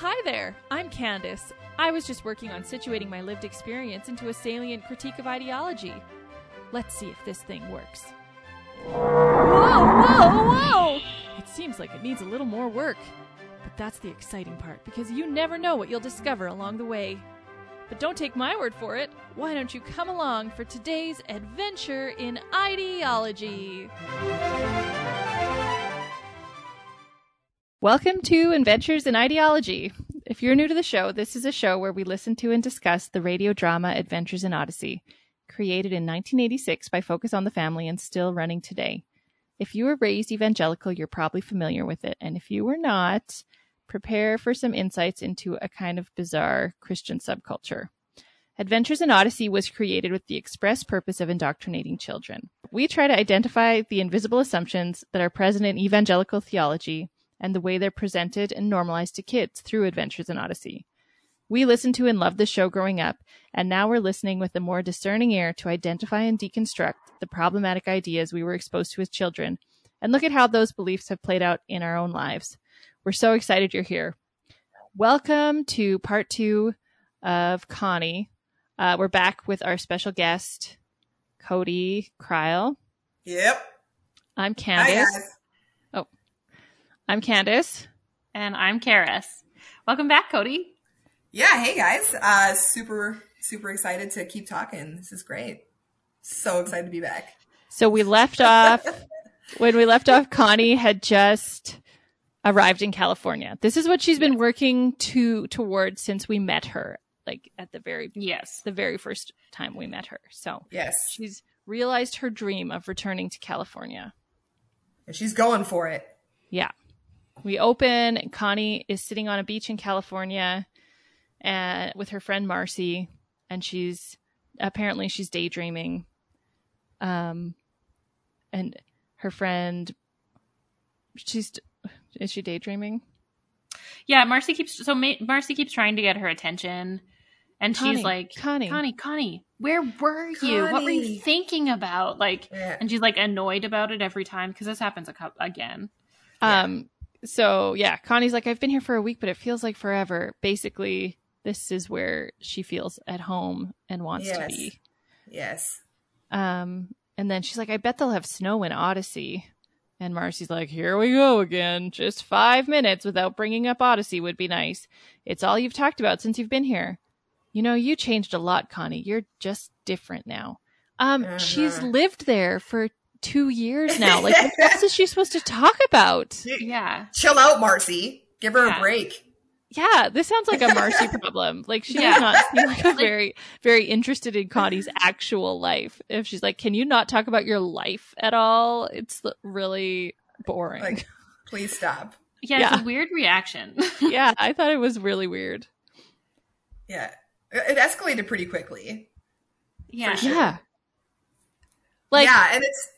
hi there. I'm Candace. I was just working on situating my lived experience into a salient critique of ideology. Let's see if this thing works. Whoa, whoa, whoa! It seems like it needs a little more work. But that's the exciting part, because you never know what you'll discover along the way. But don't take my word for it. Why don't you come along for today's adventure in ideology? Welcome to Adventures in Ideology. If you're new to the show, this is a show where we listen to and discuss the radio drama Adventures in Odyssey, created in 1986 by Focus on the Family and still running today. If you were raised evangelical, you're probably familiar with it. And if you were not, prepare for some insights into a kind of bizarre Christian subculture. Adventures in Odyssey was created with the express purpose of indoctrinating children. We try to identify the invisible assumptions that are present in evangelical theology and the way they're presented and normalized to kids through Adventures in Odyssey. We listened to and loved the show growing up, and now we're listening with a more discerning ear to identify and deconstruct the problematic ideas we were exposed to as children and look at how those beliefs have played out in our own lives. We're so excited you're here. Welcome to part two of Connie. Uh, we're back with our special guest, Cody Kryl. Yep. I'm Candace. Guys. I'm Candace. And I'm Karis. Welcome back, Cody. Yeah, hey guys. Uh super super excited to keep talking. This is great. So excited to be back. So we left off when we left off. Connie had just arrived in California. This is what she's been working to towards since we met her, like at the very Yes. the very first time we met her. So Yes. she's realized her dream of returning to California. And she's going for it. Yeah. We open Connie is sitting on a beach in California and with her friend Marcy and she's apparently she's daydreaming. Um and her friend she's is she daydreaming? Yeah, Marcy keeps so Ma- Marcy keeps trying to get her attention, and Connie, she's like, Connie. Connie, Connie, where were you? What were you thinking about?" Like, Yeah. and she's like annoyed about it every time because this happens a couple again. Yeah. Um so yeah, Connie's like I've been here for a week but it feels like forever. Basically, this is where she feels at home and wants to be. Yes. Um, and then she's like, I bet they'll have snow in Odyssey. And Marcy's like, Here we go again. Just five minutes without bringing up Odyssey would be nice. It's all you've talked about since you've been here. You know, you changed a lot, Connie. You're just different now. Um, she's Uh-huh. lived there for two years now. Like, what else is she supposed to talk about? Yeah, Chill out, Marcy. Give her Yeah. a break. Yeah, this sounds like a Marcy problem. Like she Yeah. does not seem like a very, very interested in Connie's actual life. If she's like, "Can you not talk about your life at all?" It's really boring. Like, please stop. yeah, Yeah. it's a weird reaction. yeah, I thought it was really weird. Yeah. It escalated pretty quickly. yeah, sure. Yeah, like yeah, and it's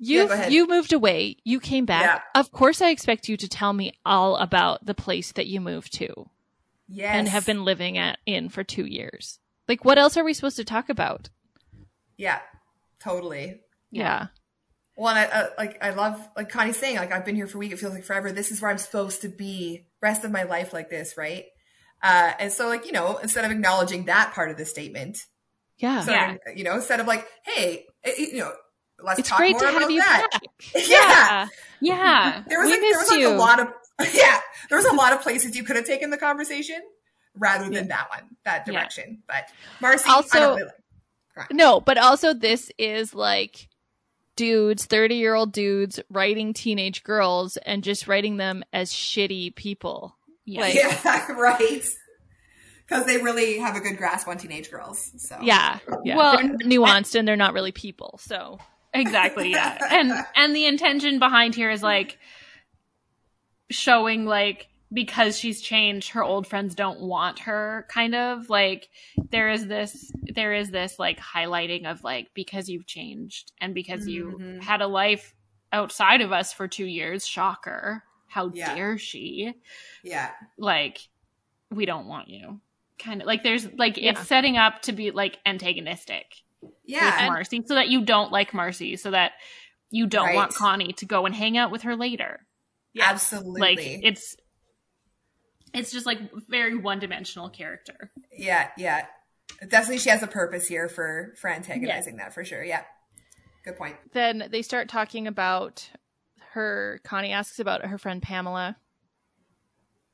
you, ahead. you moved away, you came back. Yeah. Of course, I expect you to tell me all about the place that you moved to yes. and have been living at in for two years. Like, what else are we supposed to talk about? Yeah. Totally. Yeah, Well, and I, uh, like I love like Connie's saying, like I've been here for a week. It feels like forever. This is where I'm supposed to be. Rest of my life like this, right? Uh, and so, like you know, instead of acknowledging that part of the statement, yeah. so Yeah. you know, instead of like, hey, eh, you know, let's It's talk great more to about have you that. back. Yeah. yeah. There was We like there was like a lot of yeah, there was a lot of places you could have taken the conversation rather than that one, that Yeah. direction. But Marcy, Also- really, No, but also this is like dudes, 30 year old dudes writing teenage girls and just writing them as shitty people. Yeah. Like- yeah, right. Because they really have a good grasp on teenage girls. So Yeah. yeah. Well, they're nuanced and they're not really people. So, exactly yeah. And and the intention behind here is like showing like because she's changed her old friends don't want her kind of. Like there is this there is this like highlighting of like because you've changed and because you Mhm. had a life outside of us for 2 years shocker. How Yeah. dare she? Yeah, like we don't want you. Kind of like there's like Yeah. it's setting up to be like antagonistic yeah, with Marcy so that you don't like Marcy, so that you don't Right. want Connie to go and hang out with her later. Yeah, absolutely. Like it's It's just like very one dimensional character. Yeah, yeah. Definitely she has a purpose here for for antagonizing that for sure. Yeah. Good point. Then they start talking about her Connie asks about her friend Pamela,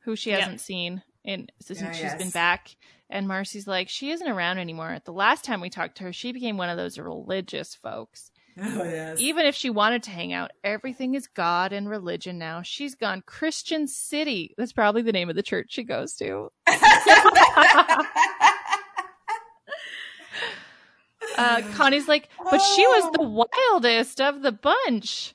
who she Yeah. hasn't seen in since Yeah, she's yes. been back. And Marcy's like, she isn't around anymore. The last time we talked to her, she became one of those religious folks. Oh yes. Even if she wanted to hang out, everything is God and religion now. She's gone Christian City. That's probably the name of the church she goes to. Uh, Connie's like, but she was the wildest of the bunch.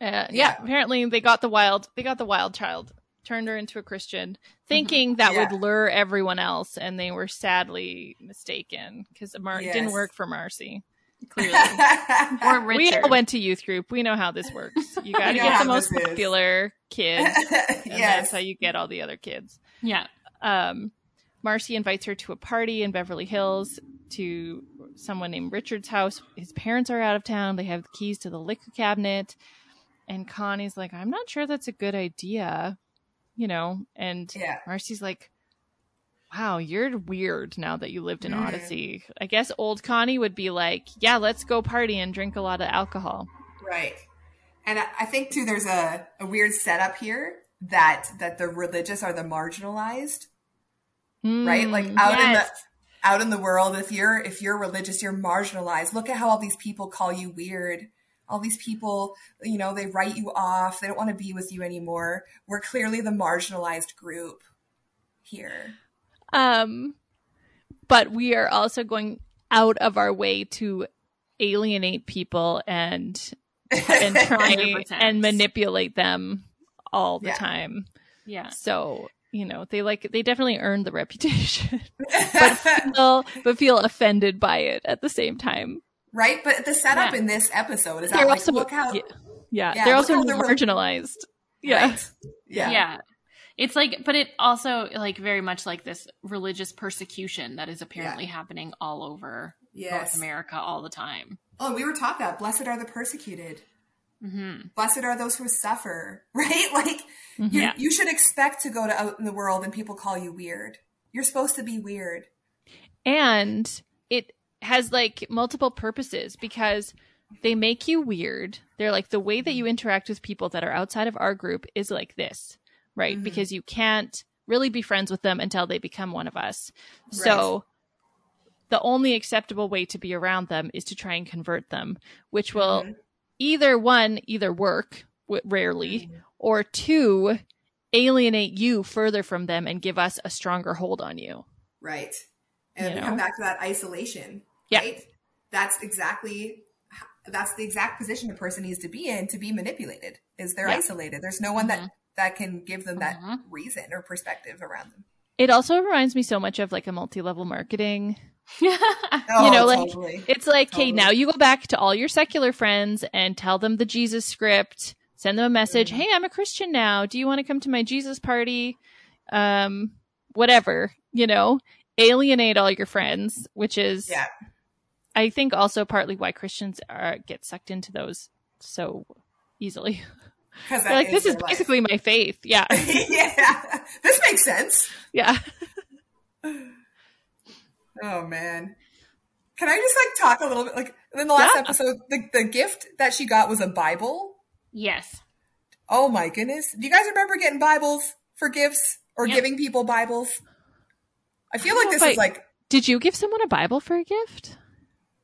Uh, yeah. Yeah. apparently they got the wild. They got the wild child, turned her into a Christian, thinking that Yeah. would lure everyone else, and they were sadly mistaken because Mar- it didn't work for Marcy. Clearly, or We all went to youth group. We know how this works. You got to get the most this is. popular kid, and that's how you get all the other kids. yeah, Um, Marcy invites her to a party in Beverly Hills to someone named Richard's house. His parents are out of town. They have the keys to the liquor cabinet. And Connie's like, I'm not sure that's a good idea, you know? And Yeah. Marcy's like, wow, you're weird now that you lived in Mm. Odyssey. I guess old Connie would be like, yeah, let's go party and drink a lot of alcohol. Right. And I think too there's a, a weird setup here that that the religious are the marginalized. right? Like Mm, out in the out in the world, if you're if you're religious, you're marginalized. Look at how all these people call you weird. All these people, you know, they write you off. They don't want to be with you anymore. We're clearly the marginalized group here. Um, but we are also going out of our way to alienate people and and try and manipulate them all the Yeah. time. yeah. So you know they like they definitely earned the reputation, but feel but feel offended by it at the same time. Right? But the setup Yeah. in this episode is that They're like also look how yeah, yeah, Yeah, they're also how they're re- marginalized. Yeah, right? yeah. yeah it's like but it also like very much like this religious persecution that is apparently happening all over Yes. north america all the time Oh, we were taught that blessed are the persecuted. Mm-hmm. Blessed are those who suffer, right? Like you, you should expect to go to out in the world and people call you weird. You're supposed to be weird. and it has like multiple purposes because they make you weird. They're like the way that you interact with people that are outside of our group is like this, right? Mhm. Because you can't really be friends with them until they become one of us. So the only acceptable way to be around them is to try and convert them, which will Mhm. either one either work w- rarely Mhm. or two alienate you further from them and give us a stronger hold on you. Right. And You know? come back to that isolation. Yeah. Right? That's exactly that's the exact position a person needs to be in to be manipulated. Is they're Yeah. isolated. There's no one that that can give them that Mhm. reason or perspective around them. It also reminds me so much of like a multi-level marketing. Oh, you know, like totally. it's like, hey, now you go back to all your secular friends and tell them the Jesus script. Send them a message. Mhm. Hey, I'm a Christian now. Do you want to come to my Jesus party? Um, whatever. You know, alienate all your friends, which is, yeah. I think, also partly why Christians are get sucked into those so easily. Because They're like, this is basically my faith. Yeah, yeah. This makes sense. yeah. Oh man. Can I just like talk a little bit like in the last Yeah. episode the, the gift that she got was a Bible? yes Oh my goodness. Do you guys remember getting Bibles for gifts or Yep. giving people Bibles? I feel I like this know is like Did you give someone a Bible for a gift?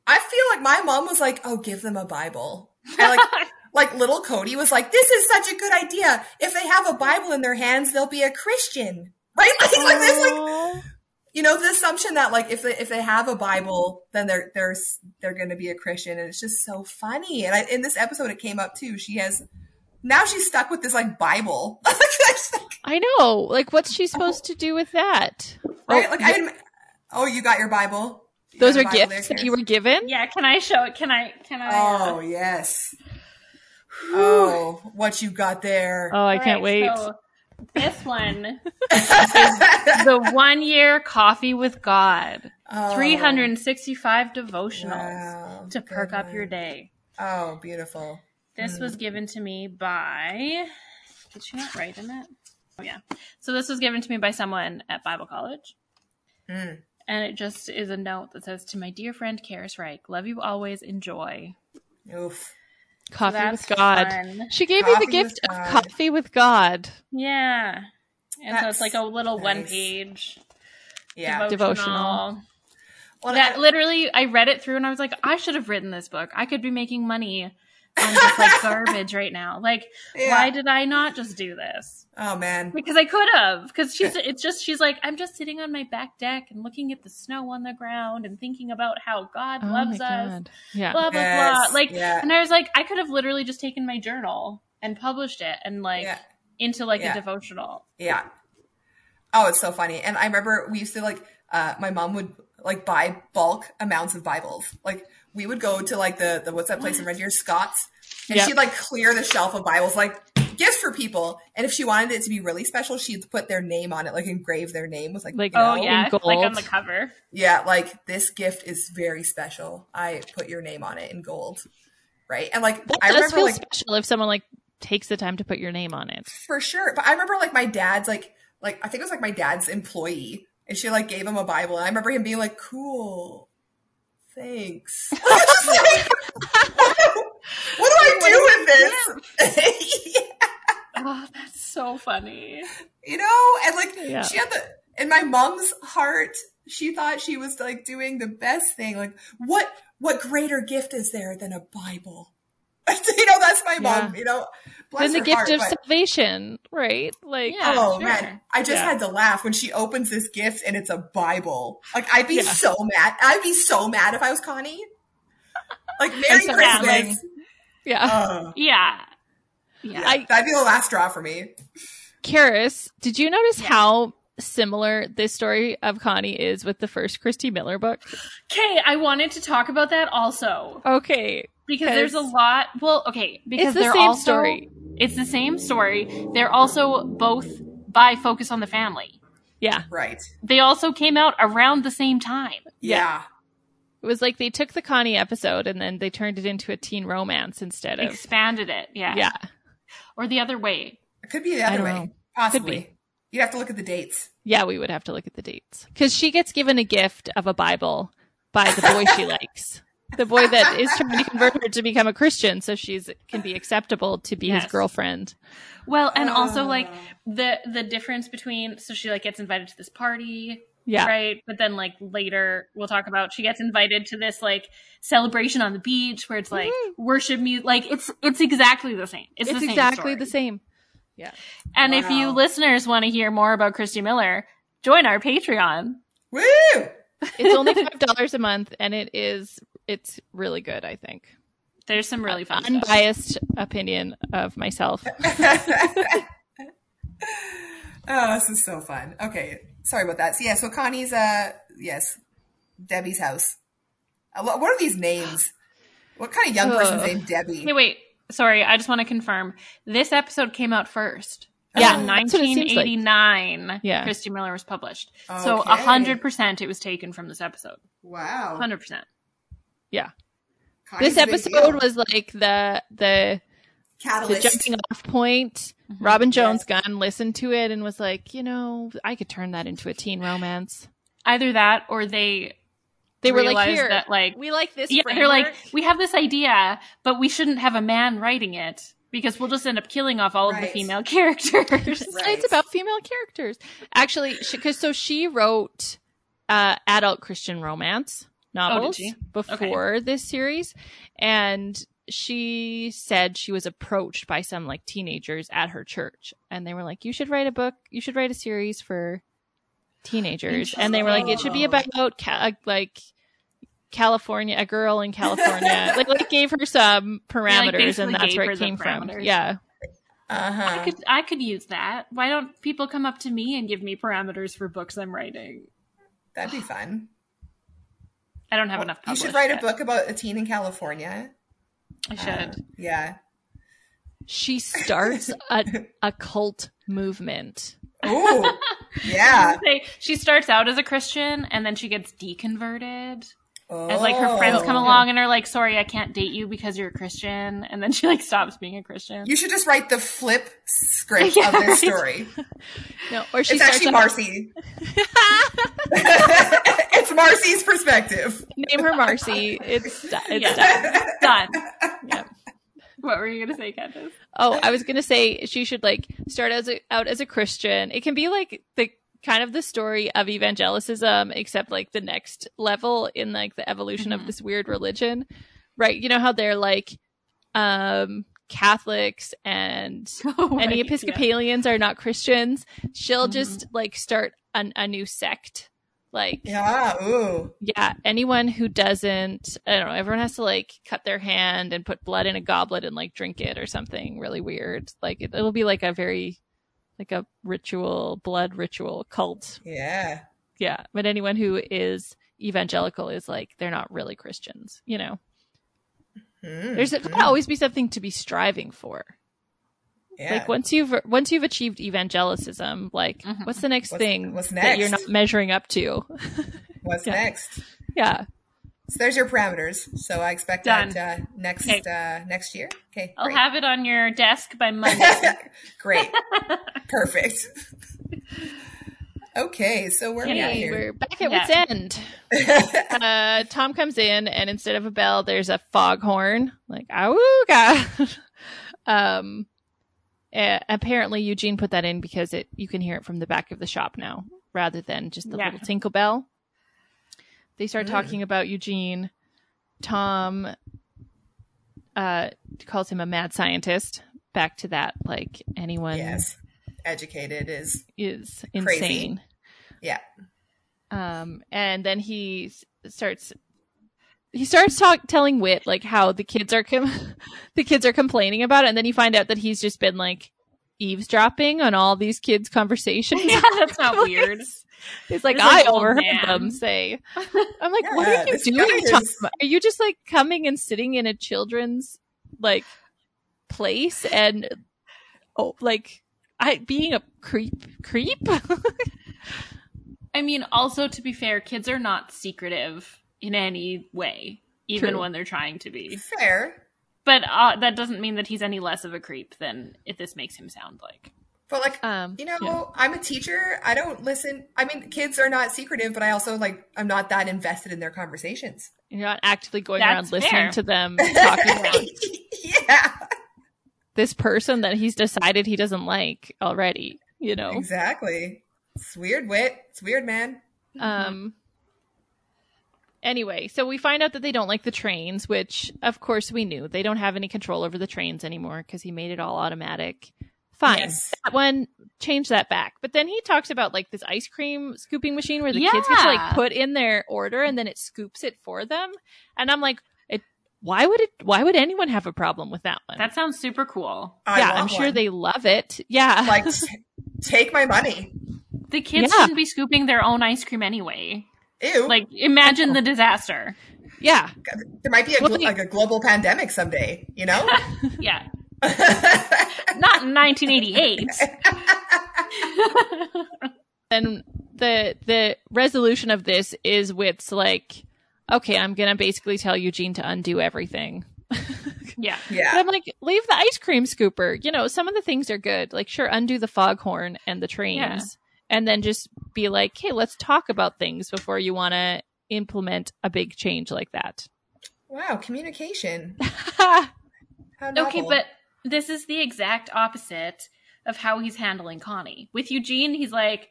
I feel like my mom was like, "Oh, give them a Bible." Like like little Cody was like, "This is such a good idea. If they have a Bible in their hands, they'll be a Christian." Right? Like, like there's like you know the assumption that like if they if they have a Bible, then they're they're they're going to be a Christian, and it's just so funny. And I, in this episode, it came up too. She has now she's stuck with this like Bible, I know. Like, what's she supposed to do with that? right? Oh, like I didn't. Oh, you got your Bible. You those are gifts there, that you were given. yeah can i show it can i can i uh, Oh yes. Oh, what you got there? Oh, I all can't right, wait. so this one the one year coffee with god Oh, 365 devotionals wow, to perk good up your day Oh, beautiful. This was given to me by. Did she not write in it? Oh yeah. So this was given to me by someone at Bible college. Mm. And it just is a note that says to my dear friend Karis Reich, love you always, enjoy. Oof. Coffee That's with God. fun. She gave me the gift of coffee with God. Yeah. And so it's like a little nice. one page Yeah. Devotional. Well, that I- literally I read it through and I was like, I should have written this book. I could be making money on just like garbage right now. Like, Yeah. why did I not just do this? Oh man. Because I could have. Because she's it's just she's like, I'm just sitting on my back deck and looking at the snow on the ground and thinking about how God Oh loves my us. God. Yeah. Blah blah Yes, blah. Like yeah. and I was like, I could have literally just taken my journal and published it and like Yeah. into like Yeah. a devotional. Yeah. Oh, it's so funny. And I remember we used to like uh my mom would like buy bulk amounts of Bibles. Like we would go to like the, the what's that place in Red Deer, Scott's, and Yep. she'd like clear the shelf of Bibles, like gifts for people. And if she wanted it to be really special, she'd put their name on it, like engrave their name with like, Like- you Oh yeah, in like on the cover. yeah, like this gift is very special. I put your name on it in gold. Right. And like That I does remember feel like special if someone like takes the time to put your name on it. for sure. But I remember like my dad's like like I think it was like my dad's employee, and she like gave him a Bible, and I remember him being like, "Cool, thanks." I was just like, what do I do with this? Yeah, Oh, that's so funny. you know, and like Yeah. she had the in my mom's heart, she thought she was like doing the best thing. Like what what greater gift is there than a Bible? you know, that's my mom. Yeah. You know, bless Then the her gift heart, of but- salvation, right? Like Yeah. oh sure. man, I just Yeah. had to laugh when she opens this gift and it's a Bible. Like I'd be Yeah. so mad. I'd be so mad if I was Connie. Like Merry so Christmas. yeah. Ugh. Yeah. Yeah. Yeah, I- that'd be the last straw for me. Karis, did you notice how similar this story of Connie is with the first Christy Miller book? Okay, I wanted to talk about that also Okay. because there's a lot. Well, okay, because It's the they're same also, story. It's the same story. They're also both by Focus on the Family. Yeah. Right. They also came out around the same time. Yeah. It was like they took the Connie episode and then they turned it into a teen romance instead of Expanded it, yeah. Yeah. Or the other way. It could be the other way. know. Possibly. Could You'd have to look at the dates. Yeah, we would have to look at the dates. Because she gets given a gift of a Bible by the boy she likes. The boy that is trying to convert her to become a Christian so she's can be acceptable to be Yes. his girlfriend. Well, and also Oh. like the the difference between so she like gets invited to this party, Yeah. right? But then like later we'll talk about she gets invited to this like celebration on the beach where it's like Mhm. worship music. Like it's it's exactly the same. It's, It's, the exactly story. the same. Yeah. And if you listeners want to hear more about Christy Miller, join our Patreon. Woo! It's only five dollars a month and it is it's really good, I think. There's some really fun uh, unbiased stuff. opinion of myself. oh, this is so fun. Okay, sorry about that. So yeah, so Connie's uh yes, Debbie's house. Uh, what are these names? What kind of young Ugh. person's name Debbie? Hey, wait. Sorry, I just want to confirm. This episode came out first. Yeah, in 1989. Like. Yeah, Christy Miller was published. Okay. So 100% it was taken from this episode. Wow. 100%. Yeah. This episode was like the the Catalyst. the jumping off point. Mm-hmm. Robin Jones yes. Gunn listened to it and was like, you know, I could turn that into a teen romance. Either that or they they were like, Here, that like we like this. Yeah, framework. they're like, we have this idea, but we shouldn't have a man writing it because we'll just end up killing off all right. of the female characters. Right. it's about female characters, actually, because so she wrote uh, adult Christian romance novels she? before this series, and she said she was approached by some like teenagers at her church, and they were like, "You should write a book. You should write a series for teenagers," and they were like, "It should be about ca- like." California, a girl in California, like, like gave her some parameters, basically and that's gave where it came from. parameters. Yeah, Uh-huh. I could I could use that. Why don't people come up to me and give me parameters for books I'm writing? That'd be fun. I don't have Well, enough. you should published write a book about a teen in California. I Uh, should. yeah. she starts a, a cult movement. Oh, yeah. Say she starts out as a Christian and then she gets deconverted. As like her friends come Oh. along and are like, "Sorry, I can't date you because you're a Christian," and then she like stops being a Christian. You should just write the flip script Yeah, of this right. story. No, or she's It's actually off- Marcy. It's Marcy's perspective. Name her Marcy. It's do- it's Yeah. done. Done. Yeah. What were you gonna say, Candace? Oh, I was gonna say she should like start as a, out as a Christian. It can be like the kind of the story of evangelicism, except like the next level in like the evolution of Mhm. this weird religion, right? You know how they're like um Catholics and Oh, any right, yeah. Episcopalians are not Christians. She'll Mhm. just like start an, a new sect, like Yeah. Ooh. yeah, anyone who doesn't, I don't know, everyone has to like cut their hand and put blood in a goblet and like drink it or something really weird. Like it, it'll be like a very, like a ritual, blood ritual cult. Yeah. Yeah. But anyone who is evangelical is like, they're not really Christians, you know? Mm, There's mm, going always be something to be striving for. Yeah. Like once you've, once you've achieved evangelicism, like Mhm. what's the next What's- thing what's that you're not measuring up to? What's yeah. next? yeah. So there's your parameters. So I expect Done. that uh, next Okay. uh, next year. Okay. I'll great. have it on your desk by Monday. Great. Perfect. Okay, so where are we at here? We're back at Yeah. Whit's End. uh, Tom comes in, and instead of a bell, there's a foghorn, like "awooga." um, eh, apparently Eugene put that in because it you can hear it from the back of the shop now, rather than just the Yeah. little tinkle bell. They start Mm. talking about Eugene. Tom uh, calls him a mad scientist. Back to that, like anyone yes. Educated is is Crazy. insane. yeah. um and then he s- starts he starts talk telling Whit like how the kids are com- the kids are complaining about it and then you find out that he's just been like eavesdropping on all these kids conversations yeah, that's not weird. it's like This i is overheard man. them say i'm like what are you doing guy Tom? is- are you just like coming and sitting in a children's like place and oh like i being a creep creep I mean, also to be fair, kids are not secretive in any way, even True. when they're trying to be. Fair. But uh, that doesn't mean that he's any less of a creep than if this makes him sound like. But like um you know, yeah. I'm a teacher. I don't listen. I mean, kids are not secretive, but I also like I'm not that invested in their conversations. You're not actively going That's around listening fair. to them talking about yeah, this person that he's decided he doesn't like already, you know. exactly. It's weird, Whit. It's weird, man. Um anyway, so we find out that they don't like the trains, which of course we knew. They don't have any control over the trains anymore because he made it all automatic. Fine. Yes. That one change that back. But then he talks about like this ice cream scooping machine where the kids get to like put in their order and then it scoops it for them. And I'm like, it why would it why would anyone have a problem with that one? That sounds super cool. I yeah, I'm sure one. they love it. Yeah. like t- take my money. The kids Yeah. shouldn't be scooping their own ice cream anyway. Ew. Like, imagine the disaster. yeah. there might be a, Well, like a global pandemic someday. You know. Yeah. Not in 1988. And the the resolution of this is with like, okay, I'm gonna basically tell Eugene to undo everything. yeah. But yeah. I'm like, leave the ice cream scooper. You know, some of the things are good. Like, sure, undo the foghorn and the trains, Yeah. And then just be like, hey, let's talk about things before you want to implement a big change like that. Wow, communication. Okay, but this is the exact opposite of how he's handling Connie. With Eugene, he's like,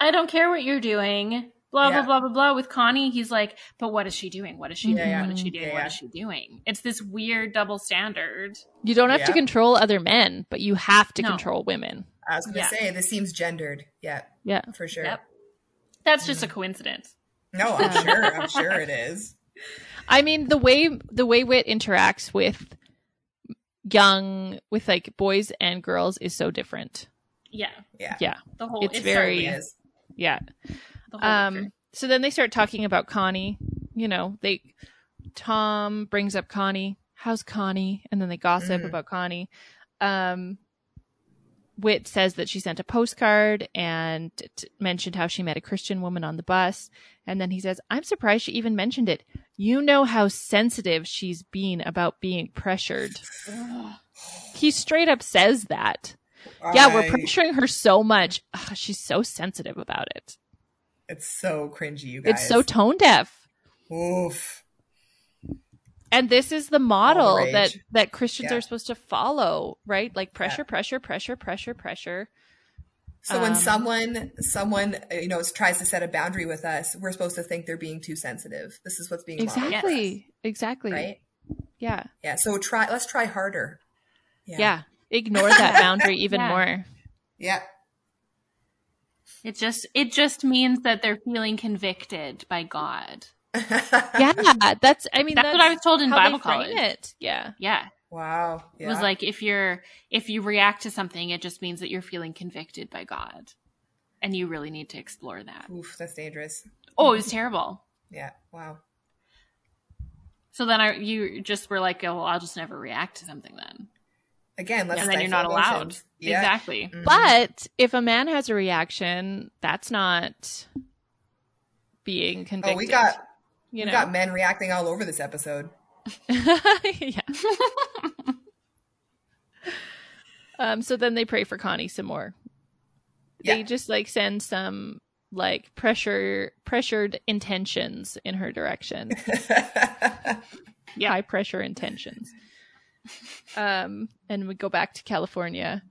I don't care what you're doing. Blah, Yeah. blah, blah, blah, blah. With Connie, he's like, but what is she doing? What is she Yeah, doing? yeah. What is she doing? Yeah, What yeah. is she doing? It's this weird double standard. you don't have to control other men, but you have to No. control women. I was going to Yeah. say this seems gendered. Yeah, Yeah. for sure. Yep. That's just a coincidence. No, I'm sure. I'm sure it is. I mean, the way the way Whit interacts with young with like boys and girls is so different. Yeah. Yeah, Yeah. The whole It's it's very- it very is. Yeah. the whole Um picture. so then they start talking about Connie. You know, they Tom brings up Connie. How's Connie? And then they gossip Mm. about Connie. Um Whit says that she sent a postcard and t- mentioned how she met a Christian woman on the bus. And then he says, I'm surprised she even mentioned it. You know how sensitive she's been about being pressured. he straight up says that. Yeah, we're pressuring her so much. Ugh, she's so sensitive about it. It's so cringy, you guys. It's so tone deaf. Oof. And this is the model rage. that that Christians Yeah. are supposed to follow, right? Like pressure, pressure, pressure, pressure, pressure. So when Um, someone someone uh, you know tries to set a boundary with us, we're supposed to think they're being too sensitive. This is what's being modeled for Exactly. Exactly. right? Yeah. Yeah. So try. Let's try harder. Yeah. Ignore that boundary even Yeah. more. Yeah. It just it just means that they're feeling convicted by God. Yeah, that's. I mean, That's what I was told in Bible frame college. It. Yeah. Yeah. Wow. It was like if you're if you react to something, it just means that you're feeling convicted by God. And you really need to explore that. Oof, that's dangerous. Oh, it was terrible. Yeah. Wow. So then I you just were like, oh well, I'll just never react to something then. Again, let's and then you're stifle not allowed. Yeah. Exactly. Mhm. But if a man has a reaction, that's not being convicted. Oh, we got you we know. got men reacting all over this episode. yeah. um. So then they pray for Connie some more. They Yeah. just like send some like pressure pressured intentions in her direction. Yeah. high pressure intentions. Um, and we go back to California.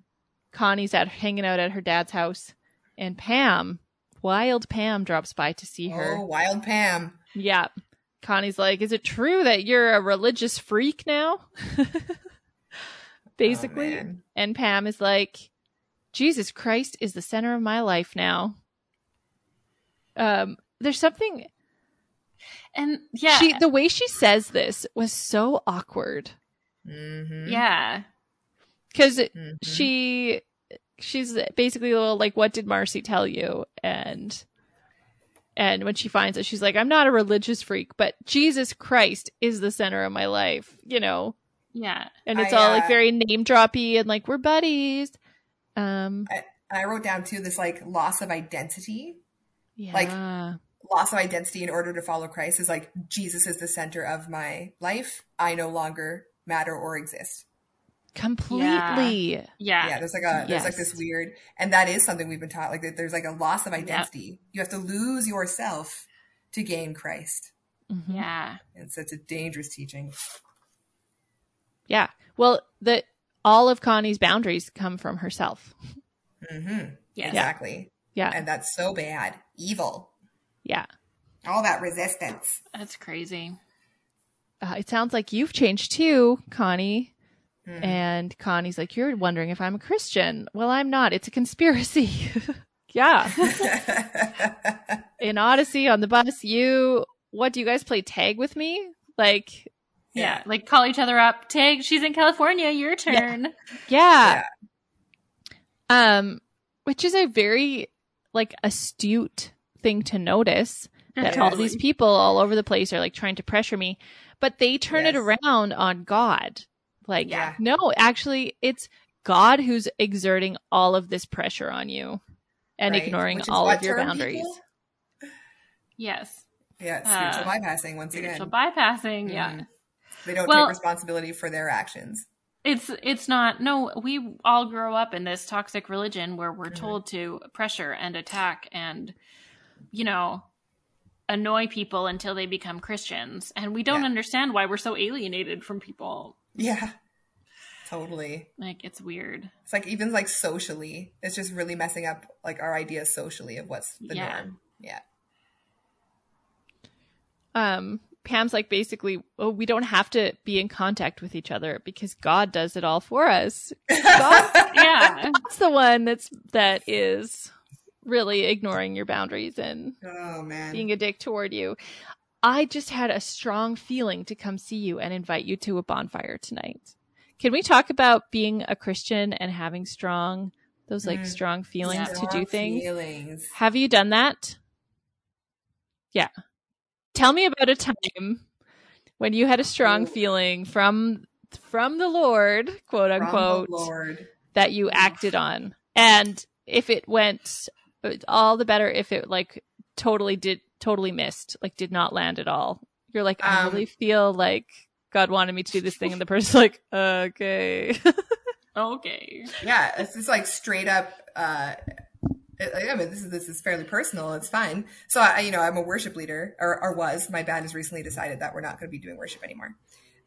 Connie's at hanging out at her dad's house, and Pam, wild Pam, drops by to see her. oh, wild Pam. Yeah, Connie's like, "Is it true that you're a religious freak now?" Basically, Oh, and Pam is like, "Jesus Christ is the center of my life now." Um, there's something And yeah. she the way she says this was so awkward Mhm. yeah. because Mhm. she she's basically a little like what did marcy tell you and and when she finds it she's like i'm not a religious freak but jesus christ is the center of my life you know Yeah. and it's I, all like uh, very name droppy and like we're buddies um And I wrote down too this like loss of identity. yeah Like, Loss of identity in order to follow Christ is like Jesus is the center of my life. I no longer matter or exist. Completely. Yeah. yeah. There's like a there's like this weird and that is something we've been taught like that there's like a loss of identity. You have to lose yourself to gain christ. Mhm. Yeah. and so it's a dangerous teaching. Yeah. Well the all of connie's boundaries come from herself. Hmm Yeah. exactly. Yeah. And that's so bad. Evil. Yeah. All that resistance. That's crazy. uh, it sounds like you've changed too, Connie. Mhm. And Connie's like, You're wondering if I'm a Christian. Well, I'm not. It's a conspiracy. yeah. In Odyssey on the bus, you, what do you guys play tag with me? Like, Yeah. Like call each other up. Tag, she's in California. Your turn. yeah. Um, which is a very, like, astute thing to notice that all these people all over the place are like trying to pressure me, but they turn it around on God. Like, Yeah. no, actually, it's God who's exerting all of this pressure on you and Right. ignoring all of your boundaries. people? Yes. yeah spiritual Uh, bypassing once Spiritual again Spiritual bypassing. Yeah. Mhm. they don't Well- take responsibility for their actions It's it's not no, we all grow up in this toxic religion where we're Mhm. told to pressure and attack and you know annoy people until they become Christians and we don't Yeah. understand why we're so alienated from people. Yeah totally Like it's weird. it's like even like socially it's just really messing up like our ideas socially of what's the Yeah. norm yeah Um, Pam's like, basically, oh, we don't have to be in contact with each other because God does it all for us. God, Yeah. God's the one that's, that is really ignoring your boundaries and oh man being a dick toward you. I just had a strong feeling to come see you and invite you to a bonfire tonight. Can we talk about being a Christian and having strong, those like Mm. strong feelings Yeah. to do things? feelings. Have you done that? Yeah. Tell me about a time when you had a strong Ooh. feeling from from the Lord, quote unquote, Lord. that you acted on. And if it went all the better if it like totally did totally missed, like did not land at all. You're like, I Um, really feel like God wanted me to do this thing, and the person's like, okay. Okay. yeah, it's just like straight up. Uh, I I mean, this is this is fairly personal. It's fine. So I, you know, I'm a worship leader, or, or was. My band has recently decided that we're not going to be doing worship anymore.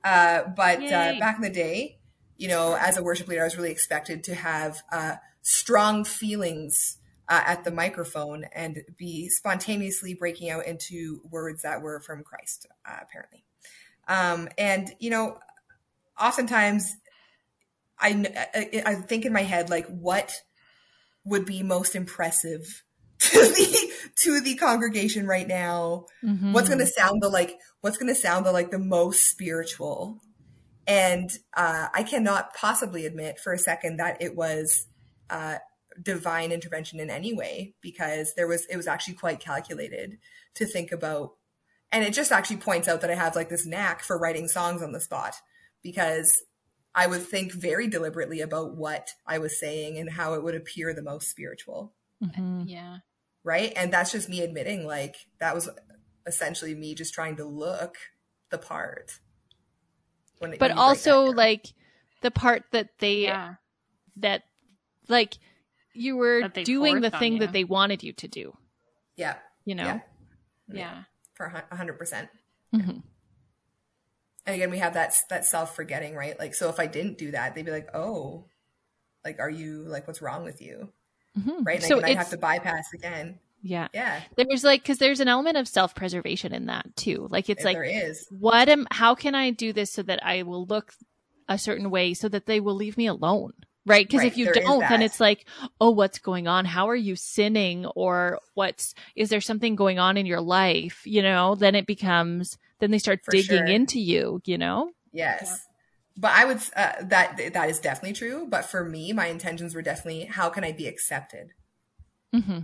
Uh, but uh, back in the day, you know, as a worship leader, I was really expected to have uh, strong feelings uh, at the microphone and be spontaneously breaking out into words that were from Christ, uh, apparently. Um, and you know, oftentimes I, I I think in my head like what would be most impressive to the to the congregation right now Mhm. what's going to sound the like what's going to sound the like the most spiritual and uh, i cannot possibly admit for a second that it was uh, divine intervention in any way because there was it was actually quite calculated to think about and it just actually points out that i have like this knack for writing songs on the spot because i would think very deliberately about what i was saying and how it would appear the most spiritual Mhm. Yeah. right? And that's just me admitting like that was essentially me just trying to look the part. When it- But when you break also like the part that they Yeah. that like you were doing the thing you. that they wanted you to do. yeah, You know. yeah, Yeah. for a hundred percent. Mhm. And again, we have that that self forgetting, right? Like, so if I didn't do that, they'd be like, "Oh, like, are you like, what's wrong with you?" Mhm. Right? And So I it's have to bypass again. yeah. Yeah, There's like because there's an element of self preservation in that too. Like it's if like there is. what am how can I do this so that I will look a certain way so that they will leave me alone? Right? Because Right, if you don't, then it's like, oh, what's going on? How are you sinning? Or what's is there something going on in your life? You know, then it becomes then they start For digging sure. into you, you know? Yes. But I would uh, that that is definitely true. But for me, my intentions were definitely how can I be accepted? Mm-hmm.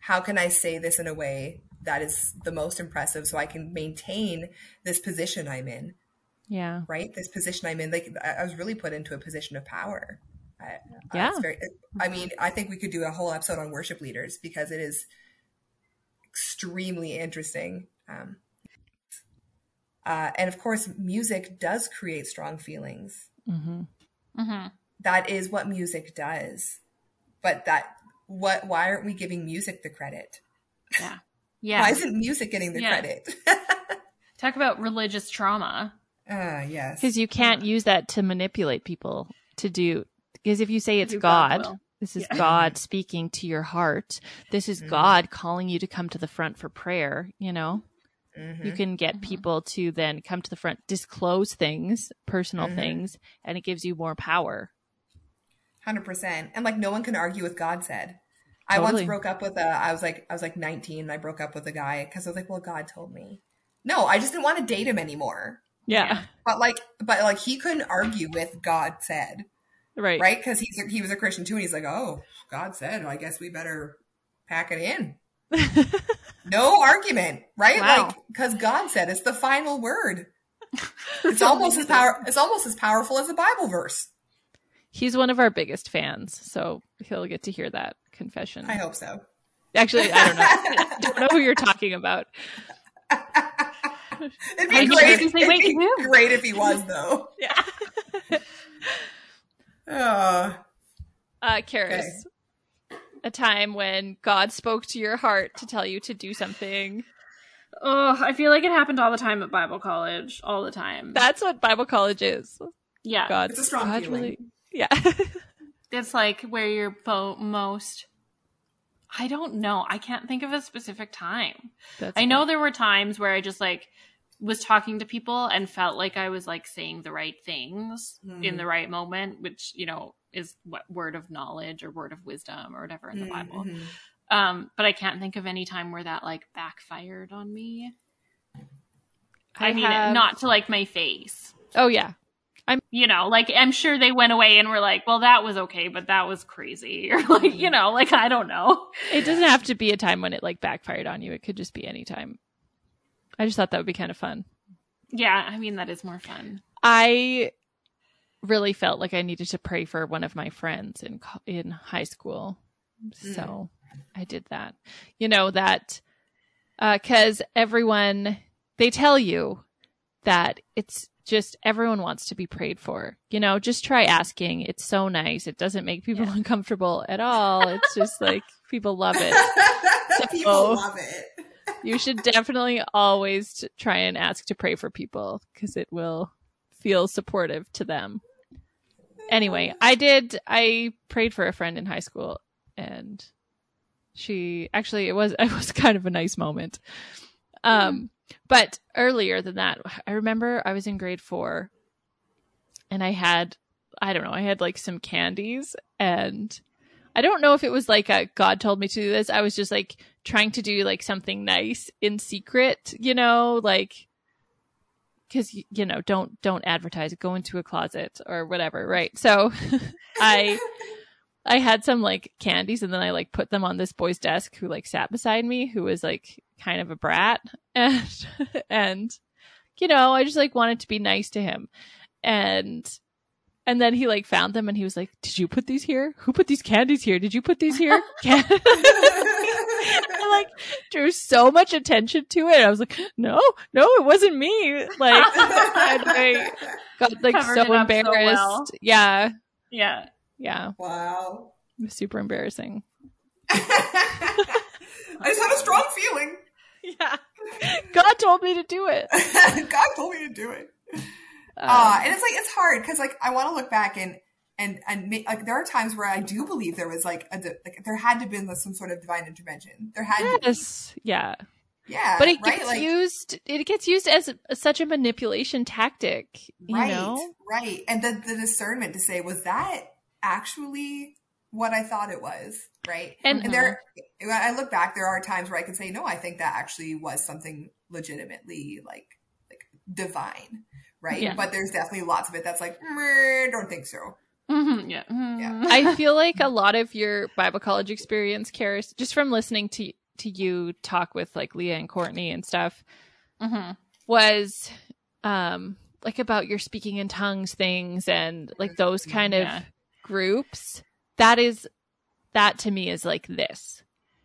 how can I say this in a way that is the most impressive so I can maintain this position I'm in, Yeah. right? This position I'm in. Like I was really put into a position of power. I, I- Yeah. it's very, I mean, I think we could do a whole episode on worship leaders because it is extremely interesting. Um, uh, and of course, music does create strong feelings. hmm Mm-hmm. That is what music does. But that, what? Why aren't we giving music the credit? Yeah. Yeah. Why isn't music getting the Yeah. credit? Talk about religious trauma. Ah, yes. Because you can't use that to manipulate people to do. Because if you say it's Do God, this is Yeah. God speaking to your heart. This is Mhm. God calling you to come to the front for prayer. You know, Mhm. you can get Mhm. people to then come to the front, disclose things, personal Mhm. things, and it gives you more power. Hundred percent. And like no one can argue with God said. I Totally. once broke up with a. I was like I was like nineteen. And I broke up with a guy because I was like, well, God told me. No, I just didn't want to date him anymore. Yeah. But like, but like he couldn't argue with God said, Right. right? Because he's a, he was a Christian too, and he's like, oh, God said, I guess we better pack it in. No argument, right? Wow. Like because God said it's the final word. It's almost as power. It's almost as powerful as a Bible verse. He's one of our biggest fans, so he'll get to hear that confession. I hope so. Actually, I don't know. I don't know who you're talking about. It'd be great. say, It'd be great if he was though. Yeah. Oh, Uh, Karis, a time when God spoke to your heart to tell you to do something. Oh, I feel like it happened all the time at Bible college, all the time. That's what Bible college is. yeah, God, It's a strong God feeling. really, yeah. it's like where you're bo- most. I don't know. I can't think of a specific time. That's I know there were times where I just like was talking to people and felt like I was like saying the right things in Mhm. the right moment, which you know is what word of knowledge or word of wisdom or whatever in the Bible. Mhm. Um, but I can't think of any time where that like backfired on me. I, I mean, have- not to like my face. Oh yeah, I'm You know, like I'm sure they went away and were like, "Well, that was okay, but that was crazy," or like, you know, like I don't know. it doesn't have to be a time when it like backfired on you. It could just be any time. I just thought that would be kind of fun. Yeah, I mean that is more fun. I really felt like I needed to pray for one of my friends in in high school. Mm. So I did that. You know that uh, because everyone they tell you that it's just everyone wants to be prayed for. You know, just try asking. It's so nice. It doesn't make people Yeah. uncomfortable at all. It's just like people love it. People So- love it. You should definitely always try and ask to pray for people because it will feel supportive to them. Anyway, I did. I prayed for a friend in high school, and she actually it was it was kind of a nice moment. Um, but earlier than that, I remember I was in grade four, and I had I don't know I had like some candies, and I don't know if it was like a God told me to do this. I was just like trying to do like something nice in secret, you know, like because you know don't don't advertise go into a closet or whatever right? So i i had some like candies and then i like put them on this boy's desk who like sat beside me who was like kind of a brat. And and you know i just like wanted to be nice to him. And and then he like found them and he was like did you put these here? Who put these candies here? Did you put these here? Can- I like drew so much attention to it. I was like, no, no, it wasn't me. Like, and I got like Covered so it up so embarrassed. well. Yeah, Yeah. yeah, wow. it was super embarrassing. I just had a strong feeling. Yeah, God told me to do it. God told me to do it. Um, Uh, and it's like it's hard because like I want to look back and and and like there are times where I do believe there was like a like there had to have been some sort of divine intervention. There had to, yes, yeah, yeah, but it right? gets like, used. It gets used as a, such a manipulation tactic. You right, know, right, and the the discernment to say was that actually what I thought it was, right? And- and there, mhm. when I look back, there are times where I can say, no, I think that actually was something legitimately like like divine, right? Yeah. But there's definitely lots of it that's like, don't think so. Mhm, Yeah. Mhm. I feel like a lot of your Bible college experience, Karis, just from listening to to you talk with like Leah and Courtney and stuff, Mhm. was um like about your speaking in tongues things and like those kind of Yeah. groups. That is that to me is like this.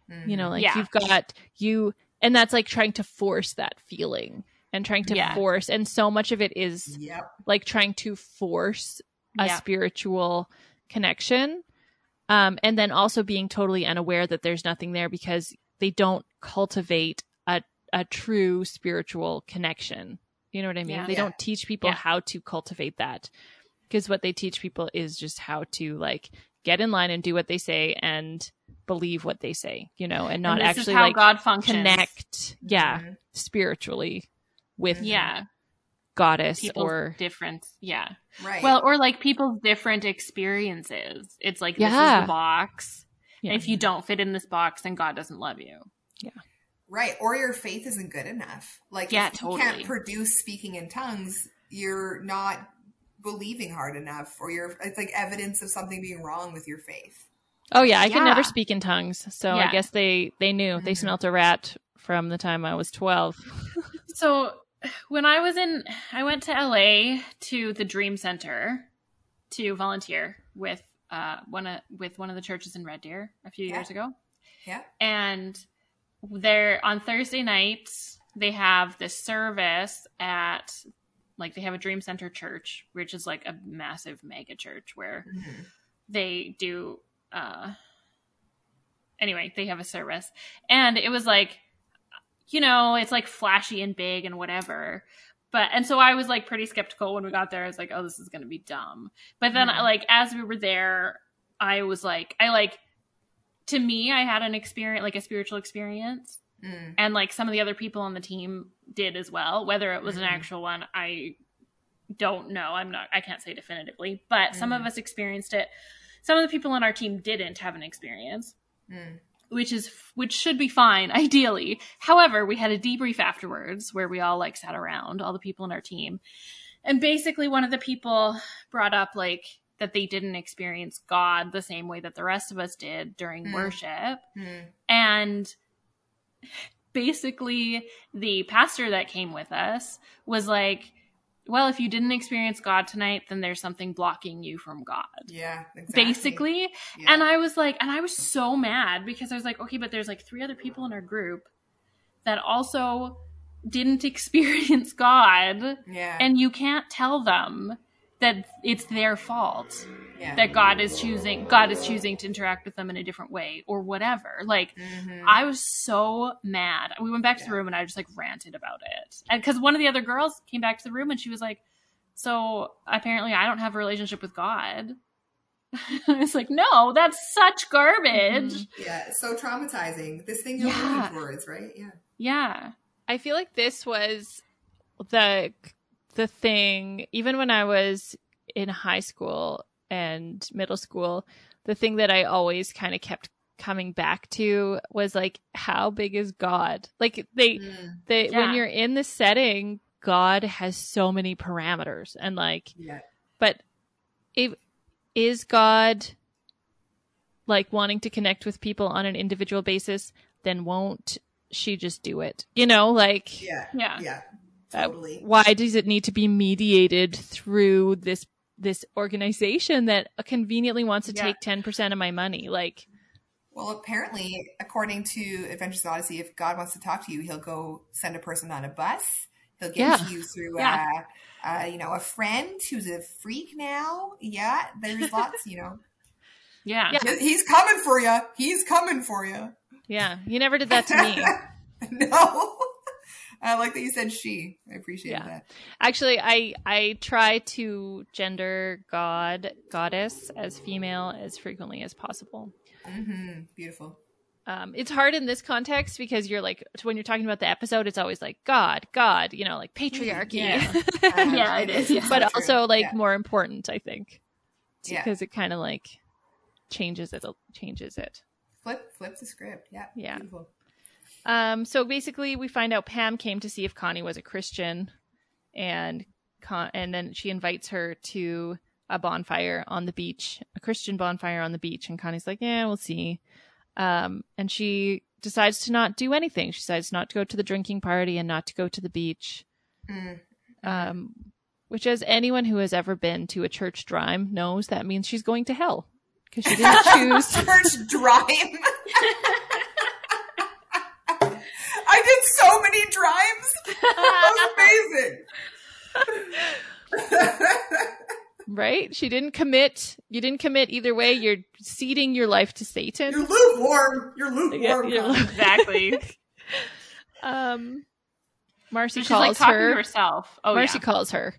Mm-hmm. You know, like Yeah. you've got you and that's like trying to force that feeling and trying to Yeah. force and so much of it is Yep. like trying to force a Yeah. spiritual connection um, and then also being totally unaware that there's nothing there because they don't cultivate a, a true spiritual connection you know what i mean Yeah. they Yeah. don't teach people how to cultivate that because what they teach people is just how to like get in line and do what they say and believe what they say you know and not And actually how like God functions. connect yeah Mhm. spiritually with Yeah. Goddess People's or different. Yeah. Right. Well, or like people's different experiences. It's like this is the box. Yeah. If you don't fit in this box, then God doesn't love you. Yeah. Right. Or your faith isn't good enough. Like, Yeah, if you totally. can't produce speaking in tongues, you're not believing hard enough, or you're, it's like evidence of something being wrong with your faith. Oh yeah, I could never speak in tongues, so I guess they they knew they Mhm. smelt a rat from the time I was twelve. So when I was in, I went to LA to the Dream Center to volunteer with uh one of with one of the churches in Red Deer a few Yeah. years ago, Yeah. and there on Thursday nights they have this service at like they have a Dream Center church, which is like a massive mega church where Mhm. they do uh anyway they have a service and it was like you know it's like flashy and big and whatever but and so i was like pretty skeptical when we got there i was like oh this is gonna be dumb but then Mhm. like as we were there i was like i like to me i had an experience like a spiritual experience Mm. and like some of the other people on the team did as well whether it was an Mhm. actual one i don't know i'm not i can't say definitively but some of Mhm. us experienced it some of the people on our team didn't have an experience Mm. Which is which should be fine ideally however we had a debrief afterwards where we all like sat around all the people in our team and basically one of the people brought up like that they didn't experience god the same way that the rest of us did during Mm. worship Mm. and basically the pastor that came with us was like well, if you didn't experience God tonight, then there's something blocking you from God. Yeah, exactly. Basically. Yeah. And I was like, and I was so mad because I was like, okay, but there's like three other people in our group that also didn't experience God, yeah, and you can't tell them that it's their fault yeah. that God is choosing God is choosing to interact with them in a different way or whatever. Like Mhm. I was so mad. We went back to the room and I just like ranted about it. And cuz one of the other girls came back to the room and she was like, "So apparently I don't have a relationship with God." I was like, "No, that's such garbage." Mhm. yeah, it's so traumatizing. This thing you're Yeah. working towards, right? Yeah. Yeah. I feel like this was the the thing even when I was in high school and middle school, the thing that I always kind of kept coming back to was like how big is God? Like they Mm, they when you're in the setting, God has so many parameters and like yeah. but if is God like wanting to connect with people on an individual basis, then won't she just do it? You know, like Yeah. Yeah. Yeah. Uh, why does it need to be mediated through this this organization that conveniently wants to Yeah. take 10% of my money? Like Well, apparently, according to Adventures of Odyssey, if God wants to talk to you, he'll go send a person on a bus. He'll get Yeah. to you through, Yeah. uh, uh, you know, a friend who's a freak now. Yeah, there's lots, you know. Yeah. Yeah. He's coming for you. He's coming for you. yeah, you never did that to me. no. I like that you said she. I appreciate Yeah. that. Actually, I I try to gender God goddess as female as frequently as possible. hmm Beautiful. um, it's hard in this context because you're like when you're talking about the episode, it's always like God, God, you know, like patriarchy. Yeah. Uh, Yeah, it is, yeah. but True. also like Yeah. more important, I think, Yeah. because it kind of like changes it. Changes it. flip, flip the script. Yeah. Yeah. Beautiful. Um, so basically, we find out Pam came to see if Connie was a Christian, and Con- and then she invites her to a bonfire on the beach, a Christian bonfire on the beach, and Connie's like, "Yeah, we'll see." Um, and she decides to not do anything. She decides not to go to the drinking party and not to go to the beach. Mm. Um, which, as anyone who has ever been to a church drime knows, that means she's going to hell because she didn't choose. Church drime. I did so many drimes. That was amazing. right? She didn't commit. You didn't commit either way. You're ceding your life to Satan. You're lukewarm. You're Yeah, lukewarm. you're- Colin. Exactly. um, Marcy So calls like her. to herself. Oh Marcy yeah. calls her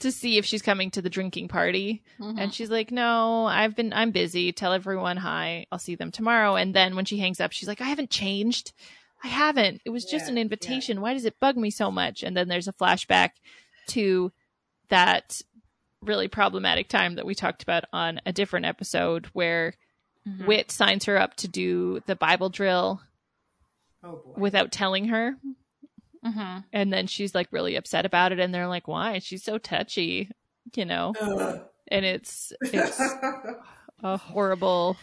to see if she's coming to the drinking party, Mhm. and she's like, "No, I've been. I'm busy. Tell everyone hi. I'll see them tomorrow." And then when she hangs up, she's like, "I haven't changed. I haven't. It was just Yeah, an yeah. invitation. Why does it bug me so much?" And then there's a flashback to that really problematic time that we talked about on a different episode where Mhm. Whit signs her up to do the Bible drill Oh boy. without telling her. Mhm. And then she's like really upset about it. And they're like, why? She's so touchy, you know? Ugh. And it's, it's a horrible.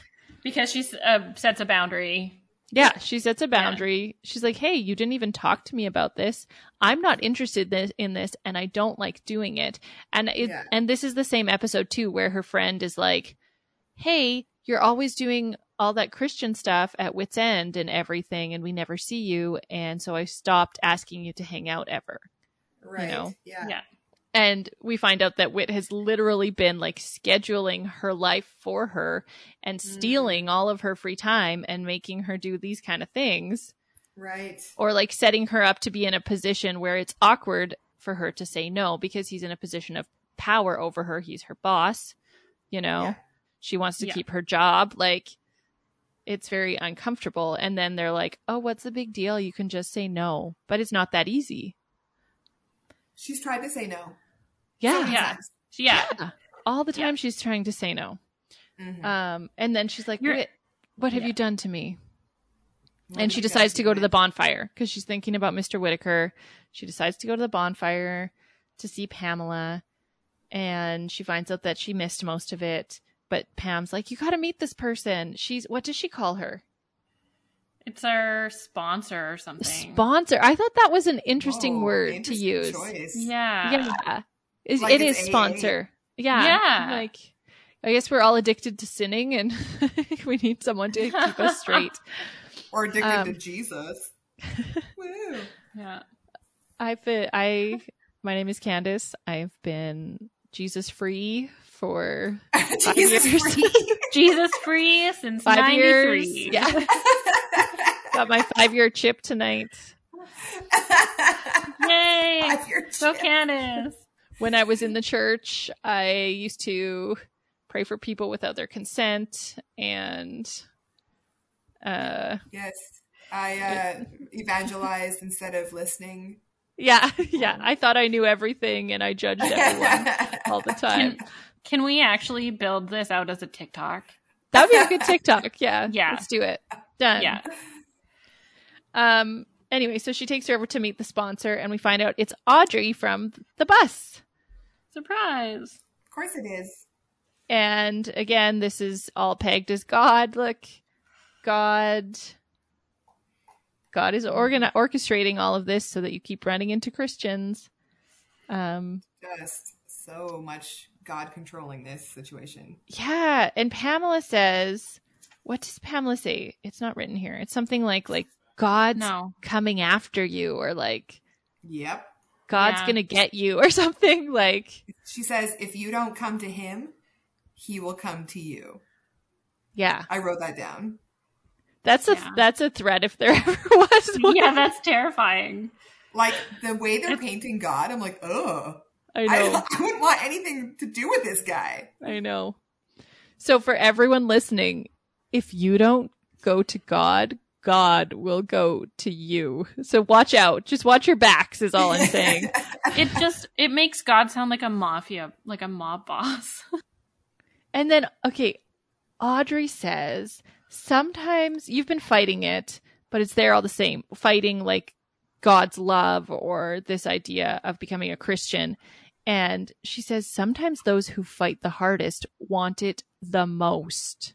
because she uh, sets a boundary. Yeah. She sets a boundary. She's like, hey, you didn't even talk to me about this. I'm not interested in this and I don't like doing it. And it, Yeah. and this is the same episode too, where her friend is like, hey, you're always doing all that Christian stuff at Whit's End and everything, and we never see you. And so I stopped asking you to hang out ever. right. know. Yeah. Yeah. And we find out that Whit has literally been like scheduling her life for her and Mm. stealing all of her free time and making her do these kind of things Right. or like setting her up to be in a position where it's awkward for her to say no because he's in a position of power over her. He's her boss, you know. Yeah. She wants to Yeah. keep her job. Like it's very uncomfortable. And then they're like, "Oh, what's the big deal? You can just say no." But it's not that easy. She's tried to say no. So Yeah. many Yeah. Yeah. All the Yeah. time she's trying to say no. Mhm. Um and then she's like, You're- what have Yeah. you done to me?" What and she decides to go to the bonfire because she's thinking about Mr. Whitaker. She decides to go to the bonfire to see Pamela, and she finds out that she missed most of it. But Pam's like, "You got to meet this person." She's what does she call her? It's our sponsor or something. Sponsor. I thought that was an interesting Whoa, word to use. Choice. yeah. Yeah, Is Like it's AA. sponsor. Yeah. Yeah. Like I guess we're all addicted to sinning and we need someone to keep us straight. Or addicted Um, to Jesus. Woo. Yeah. I've been, I my name is Candace. I've been Jesus free for Jesus years. free. Jesus free since five 93. years. Yeah. Got my five year chip tonight. Yay. Five-year Go. Candace. When I was in the church, I used to pray for people without their consent and uh Yes. I uh, evangelized instead of listening. yeah, yeah. I thought I knew everything and I judged everyone all the time. Can, can we actually build this out as a TikTok? That would be a good TikTok. Yeah. Yeah. Let's do it. Done. Yeah. Um anyway, so she takes her over to meet the sponsor and we find out it's Audrey from the bus. Surprise. Of course it is. And again, this is all pegged as God. Look, God God is organ- orchestrating all of this so that you keep running into Christians. Um Just so much God controlling this situation. yeah, and Pamela says, what does Pamela say? It's not written here. It's something like like God's No. coming after you or like Yep. God's Yeah. going to get you or something like She says, if you don't come to him, he will come to you. yeah. I wrote that down. That's a Yeah. that's a threat if there ever was one. Yeah, that's terrifying. Like the way they're painting God, I'm like, oh, I I, I, wouldn't want anything to do with this guy. I know. So for everyone listening, if you don't go to God, God will go to you. So watch out. Just watch your backs is all I'm saying. It just it makes God sound like a mafia, like a mob boss. and then okay, Audrey says, sometimes you've been fighting it, but it's there all the same. Fighting like God's love or this idea of becoming a Christian. And she says sometimes those who fight the hardest want it the most.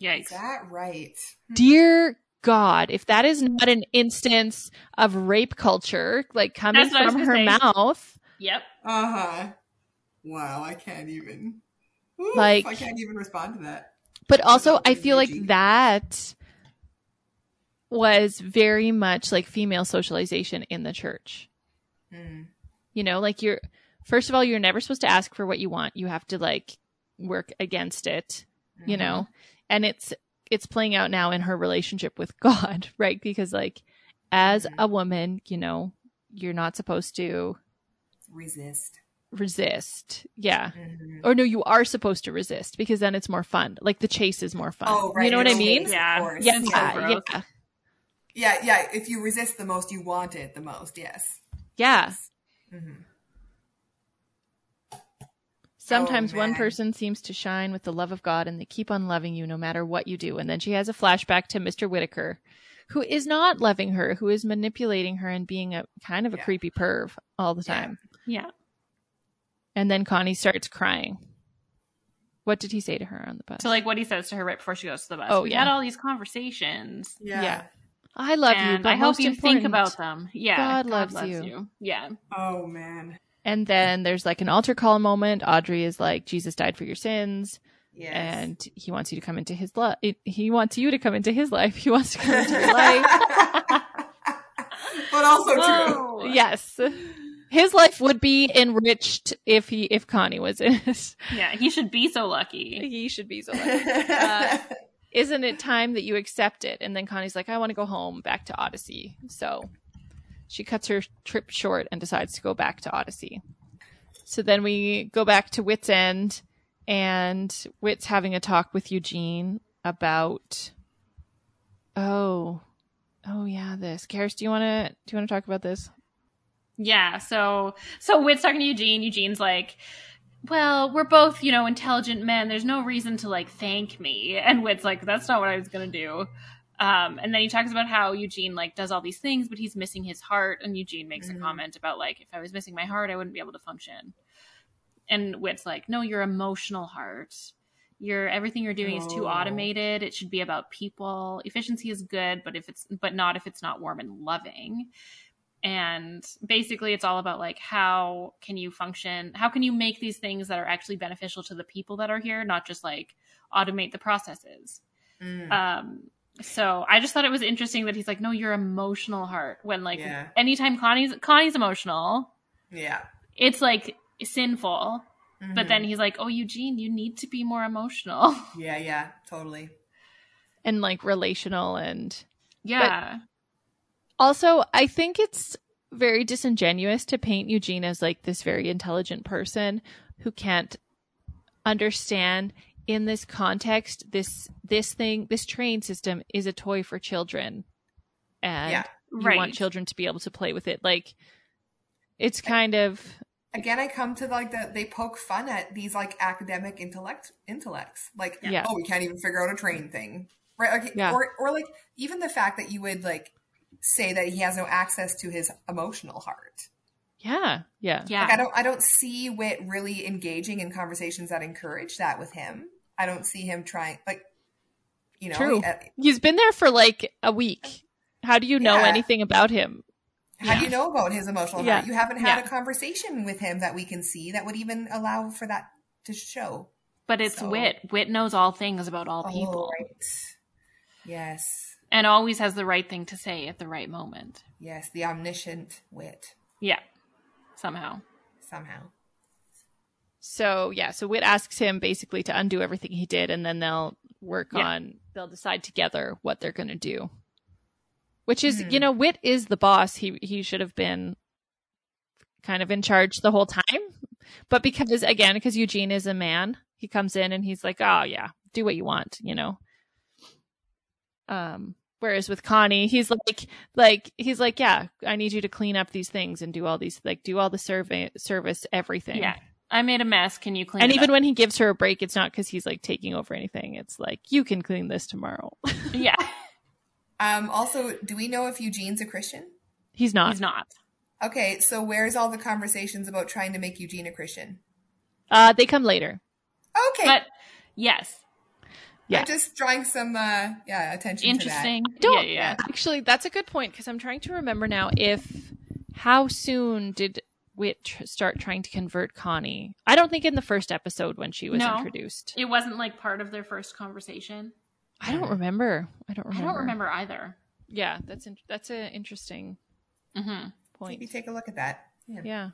Is Yikes. that right? dear God, if that is not an instance of rape culture, like coming That's what I was from her say. mouth, Yep. Uh huh. Wow, I can't even. Oof, Like- I can't even respond to that. but also I Very feel like that was very much like female socialization in the church. Hmm. You know, like you're, first of all, you're never supposed to ask for what you want. You have to like work against it, you Mm-hmm. know, and it's, it's playing out now in her relationship with God, right? Because like as a woman, you know, you're not supposed to Resist. resist. Yeah. Mhm. Or no, you are supposed to resist because then it's more fun. Like the chase is more fun. Oh, right. You know what I mean? chase, Yeah. Yeah, yeah, yeah. Yeah, yeah. If you resist the most, you want it the most. Yes. Yeah. Mhm. Sometimes Oh, one person seems to shine with the love of God and they keep on loving you no matter what you do. And then she has a flashback to Mr. Whitaker, who is not loving her, who is manipulating her and being a kind of a Yeah. creepy perv all the time. Yeah. And then Connie starts crying. What did he say to her on the bus? So like what he says to her right before she goes to the bus. Oh, we yeah. had all these conversations. Yeah. Yeah. I love you, and but I hope you think about them. Yeah. God loves you. Yeah. Oh man. And then there's like an altar call moment. Audrey is like, Jesus died for your sins. Yes. And he wants you to come into his life. He wants you to come into his life. He wants to come into your life. but also true. Yes. His life would be enriched if he, if Connie was in it. Yeah, he should be so lucky. he should be so lucky. Uh, Isn't it time that you accept it? And then Connie's like, I want to go home back to Odyssey. So she cuts her trip short and decides to go back to Odyssey. So then we go back to Whit's End and Whit's having a talk with Eugene about oh oh yeah this Karis, do you want to do you want to talk about this Yeah, so so Whit's talking to Eugene. Eugene's like, "Well, we're both, you know, intelligent men. There's no reason to like thank me." And Whit's like, "That's not what I was gonna do." Um, and then he talks about how Eugene like does all these things, but he's missing his heart. And Eugene makes Mhm. a comment about like, "If I was missing my heart, I wouldn't be able to function." And Whit's like, "No, your emotional heart." Your everything you're doing is too Oh. automated. It should be about people. Efficiency is good, but if it's but not if it's not warm and loving and basically it's all about like how can you function how can you make these things that are actually beneficial to the people that are here not just like automate the processes Mm. um so i just thought it was interesting that he's like no your emotional heart when like Yeah. anytime connie's connie's emotional yeah. it's like sinful but Mhm. then he's like oh eugene you need to be more emotional yeah, yeah, totally. and like relational and yeah also I think it's very disingenuous to paint Eugene as like this very intelligent person who can't understand in this context this this thing this train system is a toy for children and Yeah. you right want children to be able to play with it like it's kind of Again, I come to like the they poke fun at these like academic intellect intellects. Like, Yeah. oh, we can't even figure out a train thing, right? Like, Yeah. or or like even the fact that you would like say that he has no access to his emotional heart. Yeah yeah yeah Like I don't I don't see Whit really engaging in conversations that encourage that with him. I don't see him trying like you know True. uh, he's been there for like a week how do you know Yeah. anything about him how do you know about his emotional Yeah. heart? You haven't had Yeah. a conversation with him that we can see that would even allow for that to show. but it's So- Whit Whit knows all things about all Oh, people right. Yes. and always has the right thing to say at the right moment Yes, the omniscient Whit yeah somehow somehow. So yeah, so Whit asks him basically to undo everything he did, and then they'll work Yeah. on they'll decide together what they're going to do. Which is, Hmm. you know, Whit is the boss. He he should have been kind of in charge the whole time, but because again, because Eugene is a man, he comes in and he's like, "Oh yeah, do what you want," you know. Um. Whereas with Connie, he's like, like he's like, yeah, I need you to clean up these things and do all these, like, do all the survey, service, everything. yeah i made a mess can you clean And it even up? when he gives her a break, it's not because he's like taking over anything. It's like you can clean this tomorrow. yeah Um, also, do we know if Eugene's a Christian? he's not. he's not Okay, so where's all the conversations about trying to make Eugene a Christian? Uh, they come later. Okay, but yes yeah. I'm just drawing some uh, yeah attention interesting Don't- yeah yeah Actually, that's a good point because I'm trying to remember now if how soon did Whit tr- start trying to convert Connie? I don't think in the first episode when she was No. introduced. it wasn't like part of their first conversation I don't remember. I don't remember. i remember. don't remember either Yeah, that's in- that's an interesting hmm point. Maybe take a look at that. Yeah. Yeah.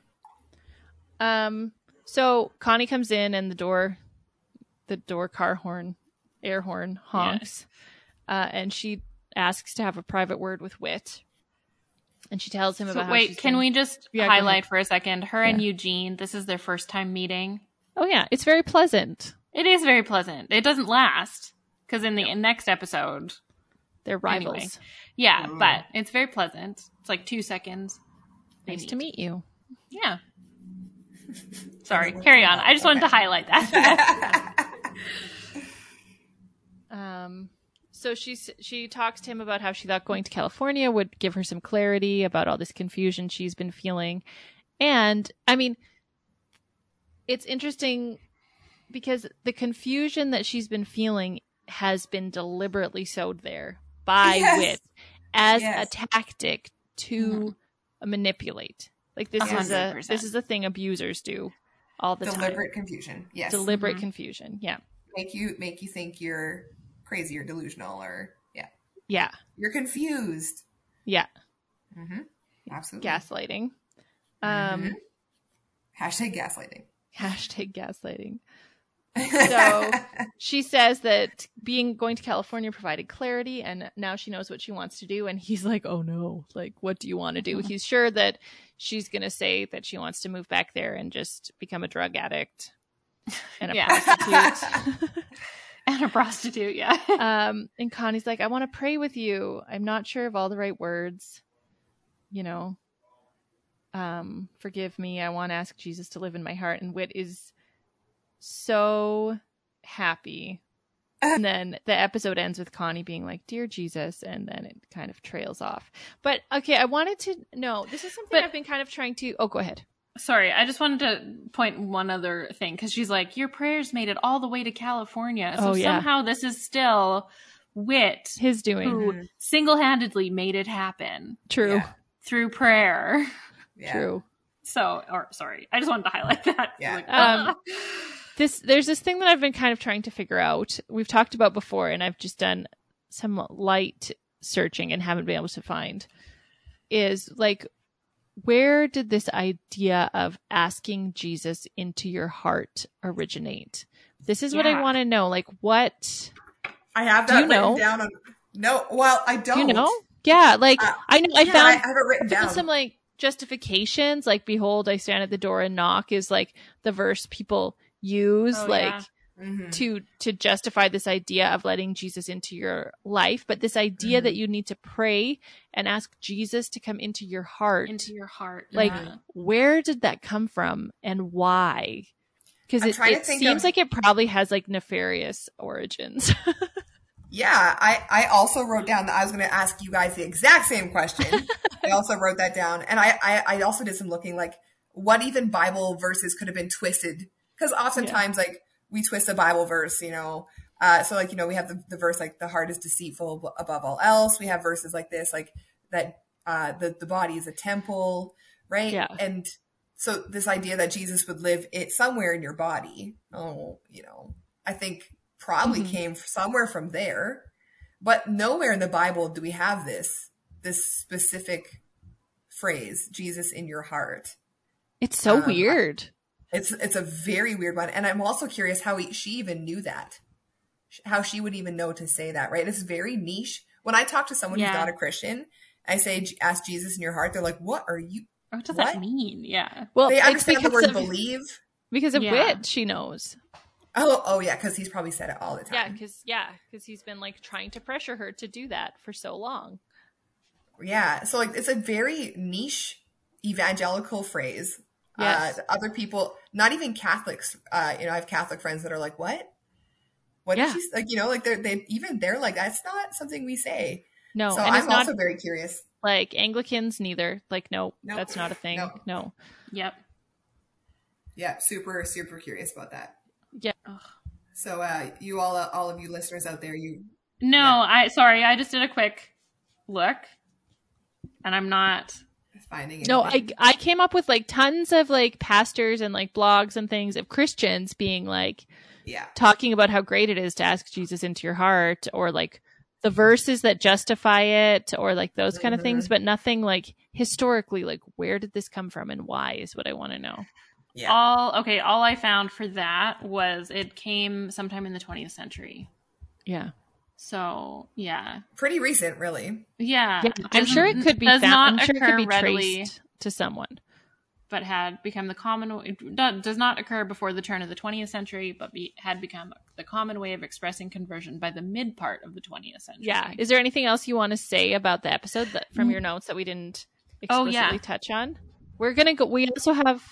Um. So Connie comes in, and the door, the door car horn, air horn honks, uh, and she asks to have a private word with Whit. And she tells him So about. wait she's can been- we just Yeah, highlight for a second her and eugene this is their first time meeting Oh yeah, it's very pleasant. it is very pleasant it doesn't last because in the next episode They're Anyway. rivals. yeah Mm. but it's very pleasant it's like two seconds They Nice to meet you. Yeah. Sorry, carry on. I just wanted to highlight that. Um, so she's she talks to him about how she thought going to California would give her some clarity about all this confusion she's been feeling, and I mean, it's interesting because the confusion that she's been feeling has been deliberately sowed there by Yes. Whit as Yes. a tactic to manipulate. Like this A is a this is a thing abusers do all the Deliberate confusion. time. Yes. Deliberate Mhm. confusion. Yeah. make you make you think you're crazy or delusional or yeah. Yeah. You're confused. Yeah. Mm-hmm. Absolutely. gaslighting. Um, Mhm. Hashtag gaslighting. hashtag gaslighting. So- She says that being going to California provided clarity, and now she knows what she wants to do. And he's like, "Oh no! Like, what do you want to do?" He's sure that she's going to say that she wants to move back there and just become a drug addict and a Yeah. prostitute. and a prostitute, yeah. um, and Connie's like, "I want to pray with you. I'm not sure of all the right words. You know, um, forgive me. I want to ask Jesus to live in my heart." And Whit is so happy. And then the episode ends with Connie being like, "Dear Jesus," and then it kind of trails off. But okay, I wanted to know. This is something But- I've been kind of trying to. Oh, go ahead. Sorry, I just wanted to point one other thing because she's like, Your prayers made it all the way to California. So Oh, yeah. somehow this is still Whit His doing who Mhm. single handedly made it happen. true. Yeah. through prayer. Yeah. True. So, or sorry, I just wanted to highlight that. Yeah. Like, Um, this there's this thing that I've been kind of trying to figure out. We've talked about before, and I've just done some light searching and haven't been able to find. Is like, where did this idea of asking Jesus into your heart originate? This is what I want to know. Like, what I have Do that you written know? down on. No, well, I don't. do you know? Yeah, like Uh, I know I found I have it written down. some like justifications like behold i stand at the door and knock is like the verse people use Oh, like yeah. Mhm. to to justify this idea of letting jesus into your life but this idea Mhm. that you need to pray and ask jesus to come into your heart into your heart. like yeah. where did that come from and why because it, it seems of- like it probably has like nefarious origins Yeah, I, I also wrote down that I was going to ask you guys the exact same question. I also wrote that down. And I, I, I also did some looking like what even Bible verses could have been twisted. Because oftentimes, like, we twist a Bible verse, you know. Uh, so, like, you know, we have the, the verse, like, the heart is deceitful above all else. We have verses like this, like, that uh, the, the body is a temple, right? Yeah. And so, this idea that Jesus would live it somewhere in your body, oh, you know, I think probably Mhm. came somewhere from there. But nowhere in the Bible do we have this this specific phrase, Jesus in your heart. it's so Um, weird It's it's a very weird one, and I'm also curious how he, she even knew that, how she would even know to say that. Right? It's very niche. When I talk to someone Yeah. who's not a Christian, I say, "Ask Jesus in your heart." They're like, "What are you?" what does what? that mean? Yeah. well They it's understand the because word of, believe. because of Yeah. Whit she knows Oh, oh yeah, because he's probably said it all the time. Yeah, because yeah, because he's been like trying to pressure her to do that for so long. Yeah. So like it's a very niche evangelical phrase. Yes. Uh, other people, not even Catholics, uh, you know, I have Catholic friends that are like, what? What Yeah. did she, like, you know, like they're, they, even they're like, that's not something we say. No, so and it's I'm not also very curious. like Anglicans neither. Like, no, Nope. that's not a thing. Nope. No. Yep. Yeah. Super, super curious about that. Yeah. So, uh, you all, uh, all of you listeners out there, you, No, Yeah. I sorry, I just did a quick look, and I'm not. Finding No, I. I came up with like tons of like pastors and like blogs and things of Christians being like yeah. talking about how great it is to ask Jesus into your heart or like the verses that justify it or like those kind of things, mm-hmm. but nothing like historically like where did this come from and why is what I want to know. Yeah. All okay. All I found for that was it came sometime in the 20th century. Yeah. So yeah, Pretty recent, really. yeah. Yeah, I'm sure it could be does found. not I'm sure it occur could be readily, to someone. but had become the common. It does not occur before the turn of the 20th century, but be, had become the common way of expressing conversion by the mid part of the 20th century. Yeah. Is there anything else you want to say about the episode that from your notes that we didn't Oh, explicitly yeah. touch on? We're gonna go. We also have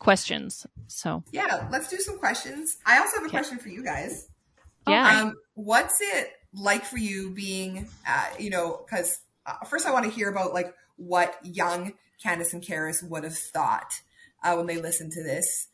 questions. So Yeah. Let's do some questions. I also have a Okay. question for you guys. Yeah, Um, what's it like for you being, uh, you know, because uh, first I want to hear about like what young Candace and Karis would have thought uh, when they listened to this,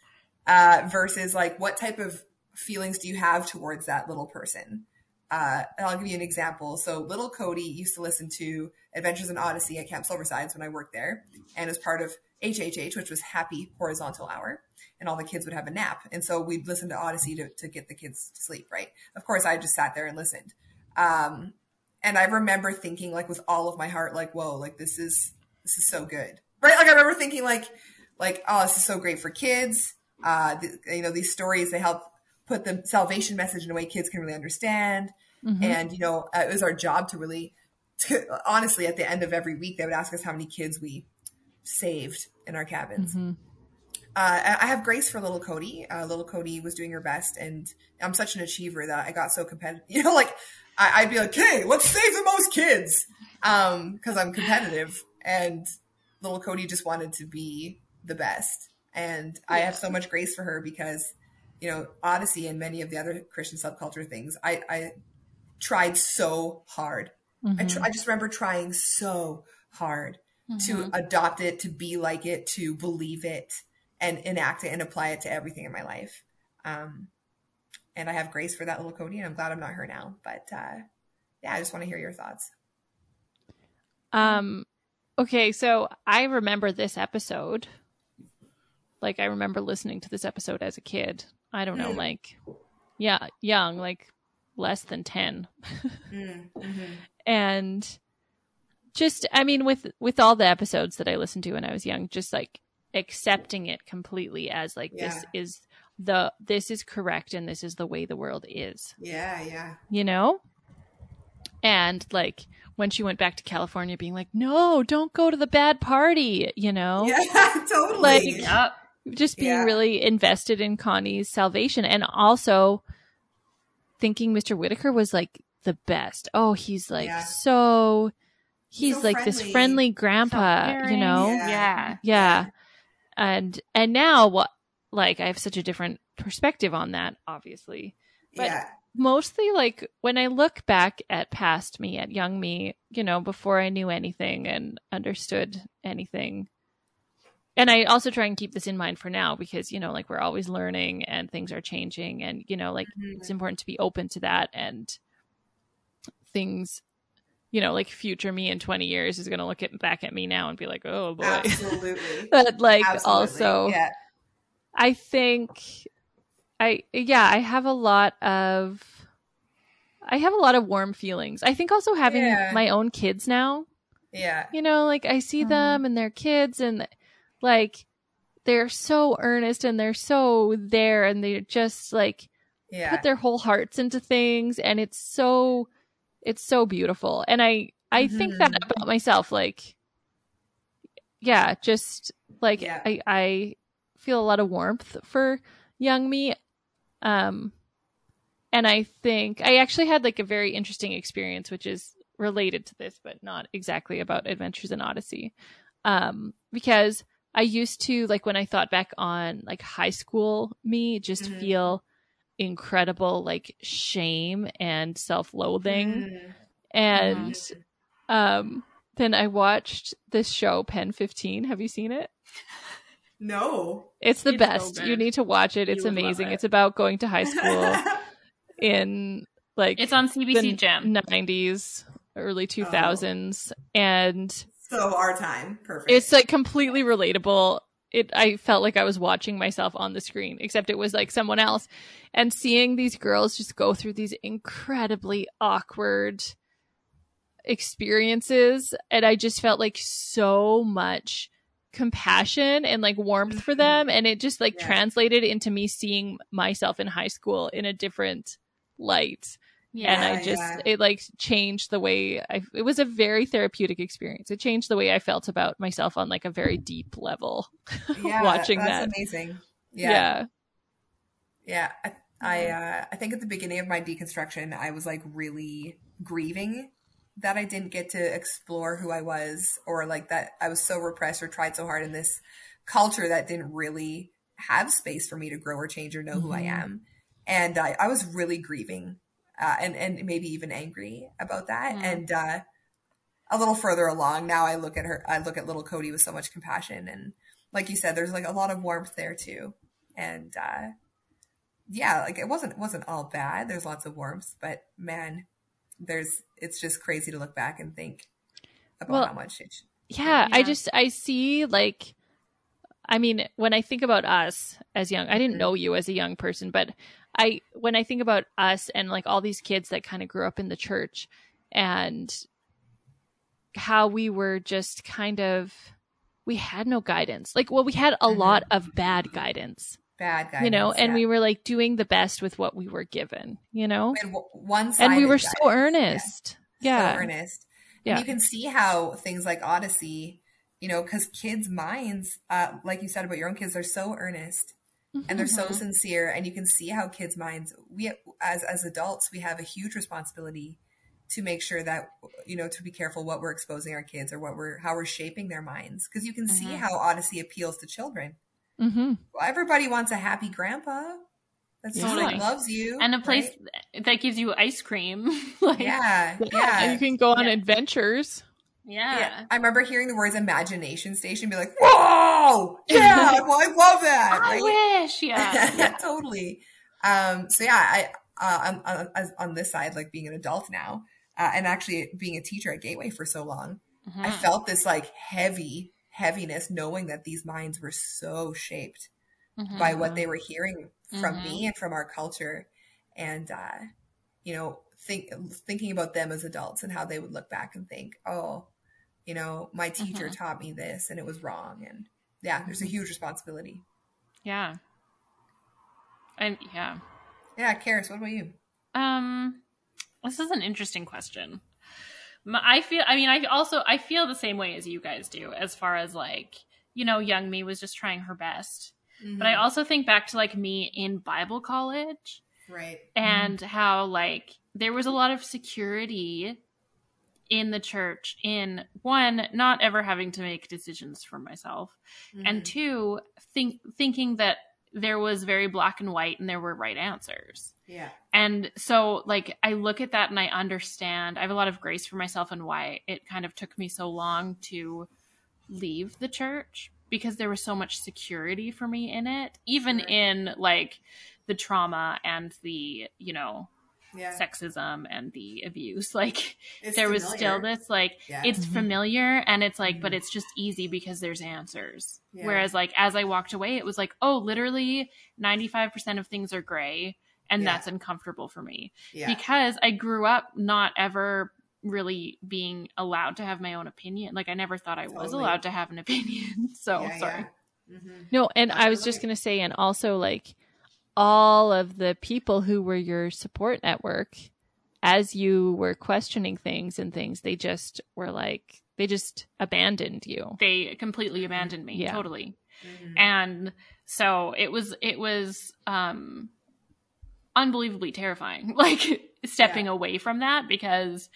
uh, versus like what type of feelings do you have towards that little person? Uh, and I'll give you an example. So little Cody used to listen to Adventures in Odyssey at Camp Silversides when I worked there, and as part of HHH, which was Happy Horizontal Hour, and all the kids would have a nap. And so we'd listen to Odyssey to, to get the kids to sleep, right? Of course, I just sat there and listened. Um, and I remember thinking like with all of my heart, like, whoa, like this is, this is so good, right? Like I remember thinking like, like, oh, this is so great for kids. Uh, th- you know, these stories, they help put the salvation message in a way kids can really understand. Mhm. And, you know, uh, it was our job to really, to, honestly, at the end of every week, they would ask us how many kids we saved in our cabins Mhm. uh, I have grace for little Cody. Uh, little Cody was doing her best, and I'm such an achiever that I got so competitive. You know, like I, I'd be like, "Hey, let's save the most kids," because I'm competitive, and little Cody just wanted to be the best. And I have so much grace for her because, you know, Odyssey and many of the other Christian subculture things, I, I tried so hard. I, Mhm. tr- I just remember trying so hard to Mhm. adopt it, to be like it, to believe it, and enact it and apply it to everything in my life. Um, and I have grace for that little Cody, and I'm glad I'm not her now. But uh, yeah, I just want to hear your thoughts. Um, Okay, so I remember this episode. Like I remember listening to this episode as a kid. I don't know, Mm. like yeah, young, like less than 10. Mm, mhm. and just I mean with with all the episodes that I listened to when I was young, just like accepting it completely as like this is the this is correct and this is the way the world is, Yeah, yeah. you know? And like when she went back to California being like, "No, don't go to the bad party," you know? Yeah, totally. Like- Yep. just being Yeah. really invested in Connie's salvation and also thinking Mr. Whitaker was like the best. Oh, he's like Yeah. so he's So like this friendly. friendly grandpa, you know? Yeah. Yeah. Yeah. And and now what like I have such a different perspective on that obviously. But- yeah. Mostly like when I look back at past me, at young me, you know, before I knew anything and understood anything. And I also try and keep this in mind for now because, you know, like we're always learning and things are changing and, you know, like Mhm. it's important to be open to that and things you know like future me in 20 years is going to look at back at me now and be like oh boy Absolutely. but like Absolutely. also yeah. i think i yeah i have a lot of i have a lot of warm feelings i think also having Yeah. my own kids now Yeah. you know like i see Mhm. them and their kids and like they're so earnest and they're so there and they're just like Yeah. put their whole hearts into things and it's so it's so beautiful and i i think that Mhm. about myself like yeah just like Yeah. i i feel a lot of warmth for young me um and i think i actually had like a very interesting experience which is related to this but not exactly about adventures in odyssey um because i used to like when i thought back on like high school me just Mhm. feel incredible like shame and self-loathing Mm. and Mhm. um then i watched this show pen 15 have you seen it No. it's the It's so best you need to watch it it's would amazing it. it's about going to high school in like It's on CBC the Gem. 90s early 2000s and so our time. Perfect. it's like completely relatable it i felt like i was watching myself on the screen except it was like someone else and seeing these girls just go through these incredibly awkward experiences and i just felt like so much compassion and like warmth for Mhm. them and it just like Yeah. translated into me seeing myself in high school in a different light and I just yeah. it like changed the way I it was a very therapeutic experience. It changed the way I felt about myself on like a very deep level. yeah, watching that's that. amazing. Yeah. Yeah. Yeah. I, I, uh, I think at the beginning of my deconstruction, I was like really grieving that I didn't get to explore who I was or like that I was so repressed or tried so hard in this culture that didn't really have space for me to grow or change or know who I Mhm. am. And I, I was really grieving uh, and, and maybe even angry about that. Mm. And, uh, a little further along now I look at her, I look at little Cody with so much compassion and like you said, there's like a lot of warmth there too. And, uh, yeah, like it wasn't, it wasn't all bad. There's lots of warmth, but man, there's, it's just crazy to look back and think about Well, how much it, yeah, I just I see like I mean, when I think about us as young, I didn't Mhm. know you as a young person, but I when I think about us and like all these kids that kind of grew up in the church and how we were just kind of we had no guidance. Like well, we had a Mhm. lot of bad guidance, bad guys, you know, and we were like doing the best with what we were given, you know? had one And we were so earnest. Yeah. so earnest. Yeah. And you can see how things like Odyssey, you know, because kids' minds, uh, like you said about your own kids, are so earnest and they're so Mhm. sincere, and you can see how kids' minds. We as as adults, we have a huge responsibility to make sure that you know to be careful what we're exposing our kids or what we're how we're shaping their minds because you can see Mhm. how Odyssey appeals to children. hmm Well, everybody wants a happy grandpa that Yeah. totally Totally. loves you and a place right? that gives you ice cream. like, Yeah, Yeah. yeah. And you can go on Yeah. adventures. Yeah. Yeah, I remember hearing the words imagination station, be like, "Whoa, yeah, well, I love that." I right? wish, yeah. yeah, totally. Um, so yeah, I uh, on, on, on this side, like being an adult now, uh, and actually being a teacher at Gateway for so long, Mhm. I felt this like heavy heaviness knowing that these minds were so shaped Mhm. by what they were hearing from Mhm. me and from our culture and uh you know think thinking about them as adults and how they would look back and think oh you know my teacher Mhm. taught me this and it was wrong and yeah there's a Mm-hmm. huge responsibility yeah. And yeah. yeah Karis, what about you Um, this is an interesting question. I feel. I mean, I also I feel the same way as you guys do, as far as like you know, young me was just trying her best. But I Mhm. also think back to like me in Bible college right and how like there was a lot of security in the church in one not ever having to make decisions for myself and Mhm. two think thinking that there was very black and white and there were right answers yeah and so like i look at that and i understand i have a lot of grace for myself and why it kind of took me so long to leave the church because there was so much security for me in it even Right. in like the trauma and the you know yeah sexism and the abuse like It's there was still this like Yeah. it's Mhm. familiar and it's like Mhm. but it's just easy because there's answers Yeah. whereas like as i walked away it was like oh literally 95% of things are gray and Yeah. that's uncomfortable for me yeah because i grew up not ever really being allowed to have my own opinion like i never thought i was allowed to have an opinion so yeah, sorry yeah. Mhm. No, and I was just going to say, and also like all of the people who were your support network, as you were questioning things and things, they just were like, they just abandoned you. they completely abandoned me Yeah. totally Mhm. and so it was it was um unbelievably terrifying like stepping Yeah. away from that because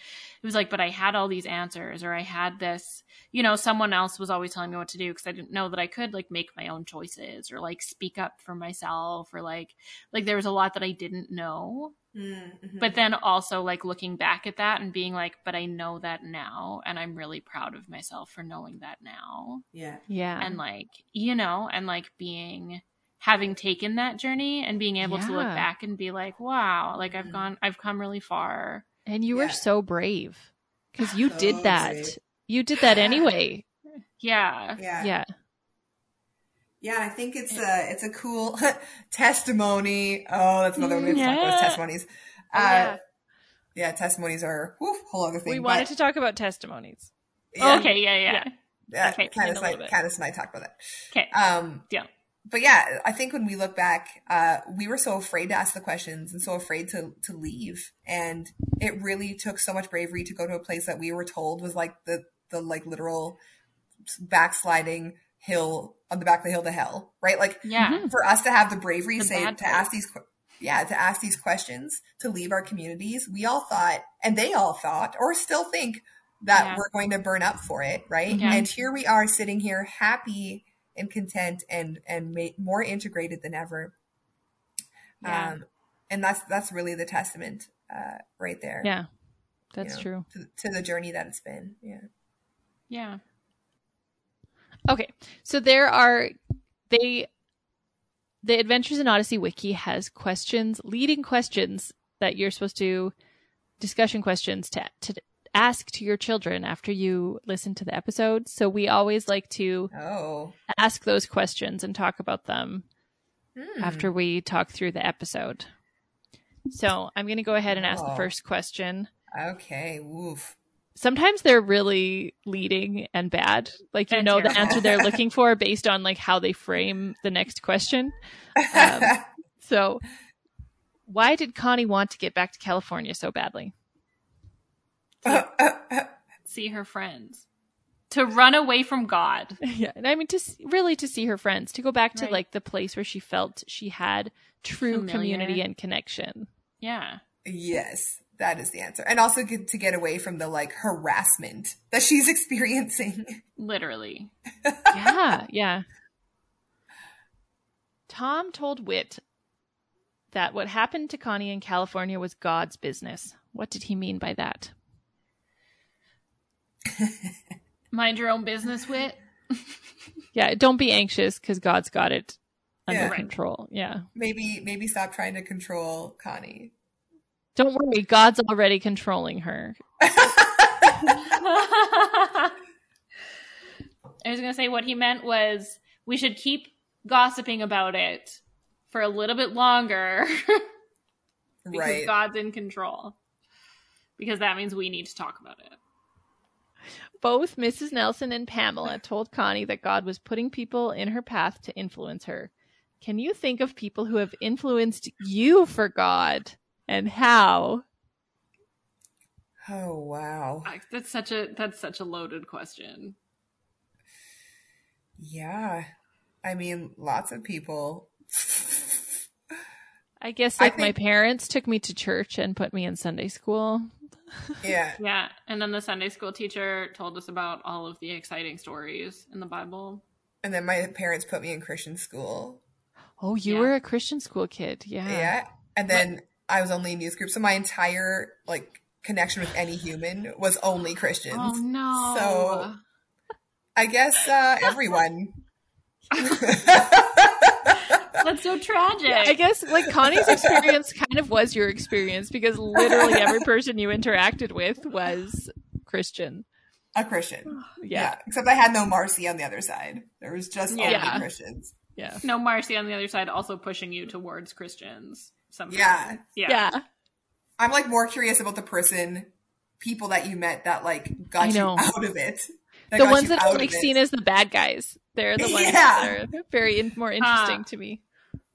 it was like but i had all these answers or i had this you know someone else was always telling me what to do because i didn't know that i could like make my own choices or like speak up for myself or like like there was a lot that i didn't know Mhm. but then also like looking back at that and being like but i know that now and i'm really proud of myself for knowing that now yeah Yeah. and like you know and like being having taken that journey and being able to look back and be like wow like i've Mhm. gone i've come really far and you were so brave because you So did that. brave. You did that anyway. yeah yeah Yeah. Yeah, I think it's a it's a cool testimony. Oh, that's another one we have to talk about testimonies. Uh, yeah. yeah. testimonies are woof, whole other thing. We but, wanted to talk about testimonies. yeah, okay yeah yeah, Yeah. yeah, okay, Candace, in a and I, little and I talked about that. okay Um, Deal. But yeah, I think when we look back, uh, we were so afraid to ask the questions and so afraid to to leave, and it really took so much bravery to go to a place that we were told was like the the like literal backsliding hill on the back of the hill to hell, right? Like yeah Mhm. for us to have the bravery The say bad to ask these yeah to ask these questions to leave our communities we all thought and they all thought or still think that Yeah. we're going to burn up for it right Yeah. and here we are sitting here happy and content and and ma- more integrated than ever Yeah. um and that's that's really the testament uh right there Yeah. That's know. true. to, to the journey that it's been yeah yeah Okay. So there are they the Adventures in Odyssey wiki has questions, leading questions that you're supposed to discussion questions to to ask to your children after you listen to the episode. So we always like to oh ask those questions and talk about them Hmm. after we talk through the episode. So I'm going to go ahead and ask the Oh. first question. okay woof Sometimes they're really leading and bad. Like you And know the answer they're looking for based on like how they frame the next question. Um, So why did Connie want to get back to California so badly? see her friends to run away from god yeah, and I mean to s- really to see her friends, to go back to Right. like the place where she felt she had true Familiar. community and connection. yeah Yes, that is the answer. And also get, to get away from the like harassment that she's experiencing. literally yeah, yeah. Tom told Whit that what happened to Connie in California was God's business. What did he mean by that? mind your own business Whit Yeah, don't be anxious because God's got it under Yeah. Control. Yeah. maybe maybe stop trying to control Connie. Don't worry, God's already controlling her. I was gonna say what he meant was we should keep gossiping about it for a little bit longer because right. God's in control. Because that means we need to talk about it. Both Mrs. Nelson and Pamela told Connie that God was putting people in her path to influence her. Can you think of people who have influenced you for God and how? Oh wow. Like, That's such a that's such a loaded question. Yeah. I mean, lots of people. I guess I like my parents took me to church and put me in Sunday school. yeah. Yeah, and then the Sunday school teacher told us about all of the exciting stories in the Bible. And then my parents put me in Christian school. Oh, you Yeah. were a Christian school kid. Yeah. Yeah. And then I was only in youth group. So my entire like connection with any human was only Christians. Oh no! So- I guess uh everyone. that's so tragic. I guess like Connie's experience kind of was your experience because literally every person you interacted with was Christian. a Christian. Yeah. Yeah. Except I had no Marcy on the other side. There was just Yeah. only Christians. Yeah. no Marcy on the other side, also pushing you towards Christians. Somehow. Yeah. yeah, Yeah. I'm like more curious about the person, people that you met that like got you out of it. The ones that out are like seen as the bad guys. They're the ones Yeah. that are very in- more interesting Uh, to me.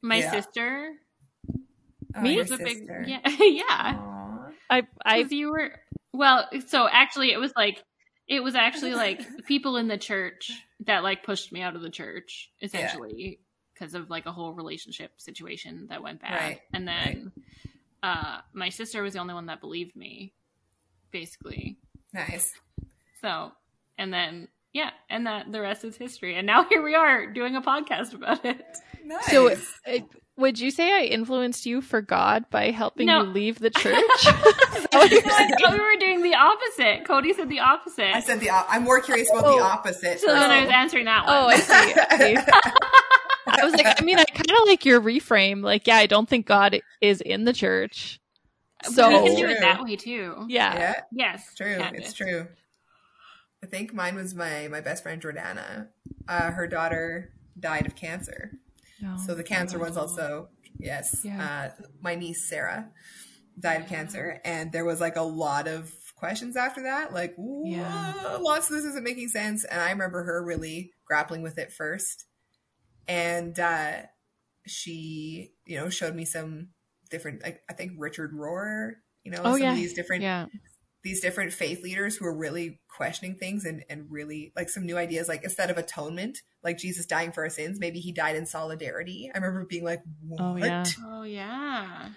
My Yeah. sister Oh, Me? your was a big yeah yeah. Aw. I I Because you were well, so actually, it was like it was actually like people in the church that like pushed me out of the church essentially because of like a whole relationship situation that went bad, Right, and then uh, my sister was the only one that believed me, basically. Nice. So, and then yeah, and that the rest is history. And now here we are doing a podcast about it. Nice. so uh, would you say I influenced you for God by helping No. you leave the church? No, I thought we were doing the opposite. Cody said the opposite. I said the. op- I'm more curious about Oh. the opposite. so then I was answering that one. oh, I see. I see. I was like, I mean, I kind of like your reframe. Like, yeah, I don't think God is in the church. So we can do it that way too. yeah, yeah, Yes, true. can It's true. I think mine was my my best friend Jordana. Uh, her daughter died of cancer. No. So the cancer one's also yes. Yeah. Uh, my niece Sarah died of cancer, and there was like a lot of questions after that. Like, Yeah. Lots of this isn't making sense. And I remember her really grappling with it first, and uh, she, you know, showed me some different. Like, I think Richard Rohr. You know, oh some yeah, of these different yeah, these different faith leaders who are really questioning things and, and really like some new ideas like instead of atonement like jesus dying for our sins maybe he died in solidarity i remember being like what Oh, yeah. Oh yeah.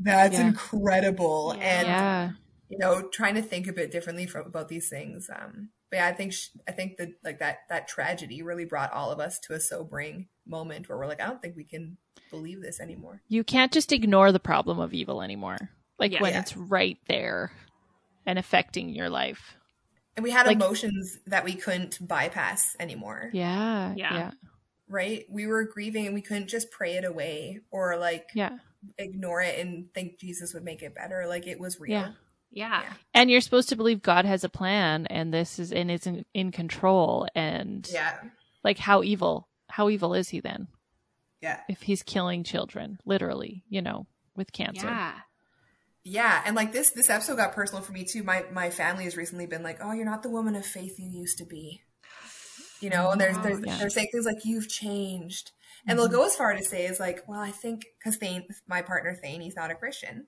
that's Yeah. incredible Yeah. and yeah. you know trying to think a bit differently from about these things um but yeah i think sh- i think that like that that tragedy really brought all of us to a sobering moment where we're like i don't think we can believe this anymore You can't just ignore the problem of evil anymore. Like Yeah. when Yeah. it's right there and affecting your life. and we had Like- emotions that we couldn't bypass anymore Yeah, Yeah. yeah, right we were grieving and we couldn't just pray it away or like yeah. ignore it and think Jesus would make it better. Like it was real. Yeah. Yeah. Yeah. And you're supposed to believe God has a plan, and this is and is in, in control. And Yeah. like, how evil? How evil is he then? Yeah. If he's killing children, literally, you know, with cancer. Yeah. Yeah. And like this this episode got personal for me too. My my family has recently been like, Oh, you're not the woman of faith you used to be. You know, and there's Oh, there's yeah. they're saying things like you've changed. And they'll go as far to say is like, well, I think because Thane, my partner Thane, he's not a Christian,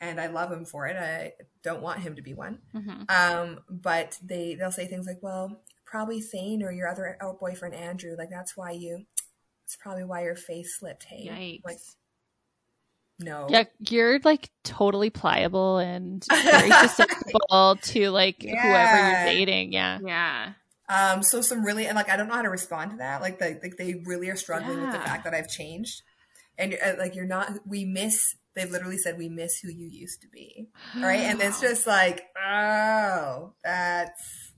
and I love him for it. I don't want him to be one. hmm Um, but they they'll say things like, "Well, probably Thane or your other out boyfriend Andrew. Like that's why you. It's probably why your face slipped. Hey, Yikes. like no, Yeah, you're like totally pliable and very susceptible to like whoever you're dating. Yeah. yeah. Um, so some really and like I don't know how to respond to that. Like they like they really are struggling with the fact that I've changed, and uh, like you're not. We miss. They've literally said we miss who you used to be, right? And it's just like, oh, that's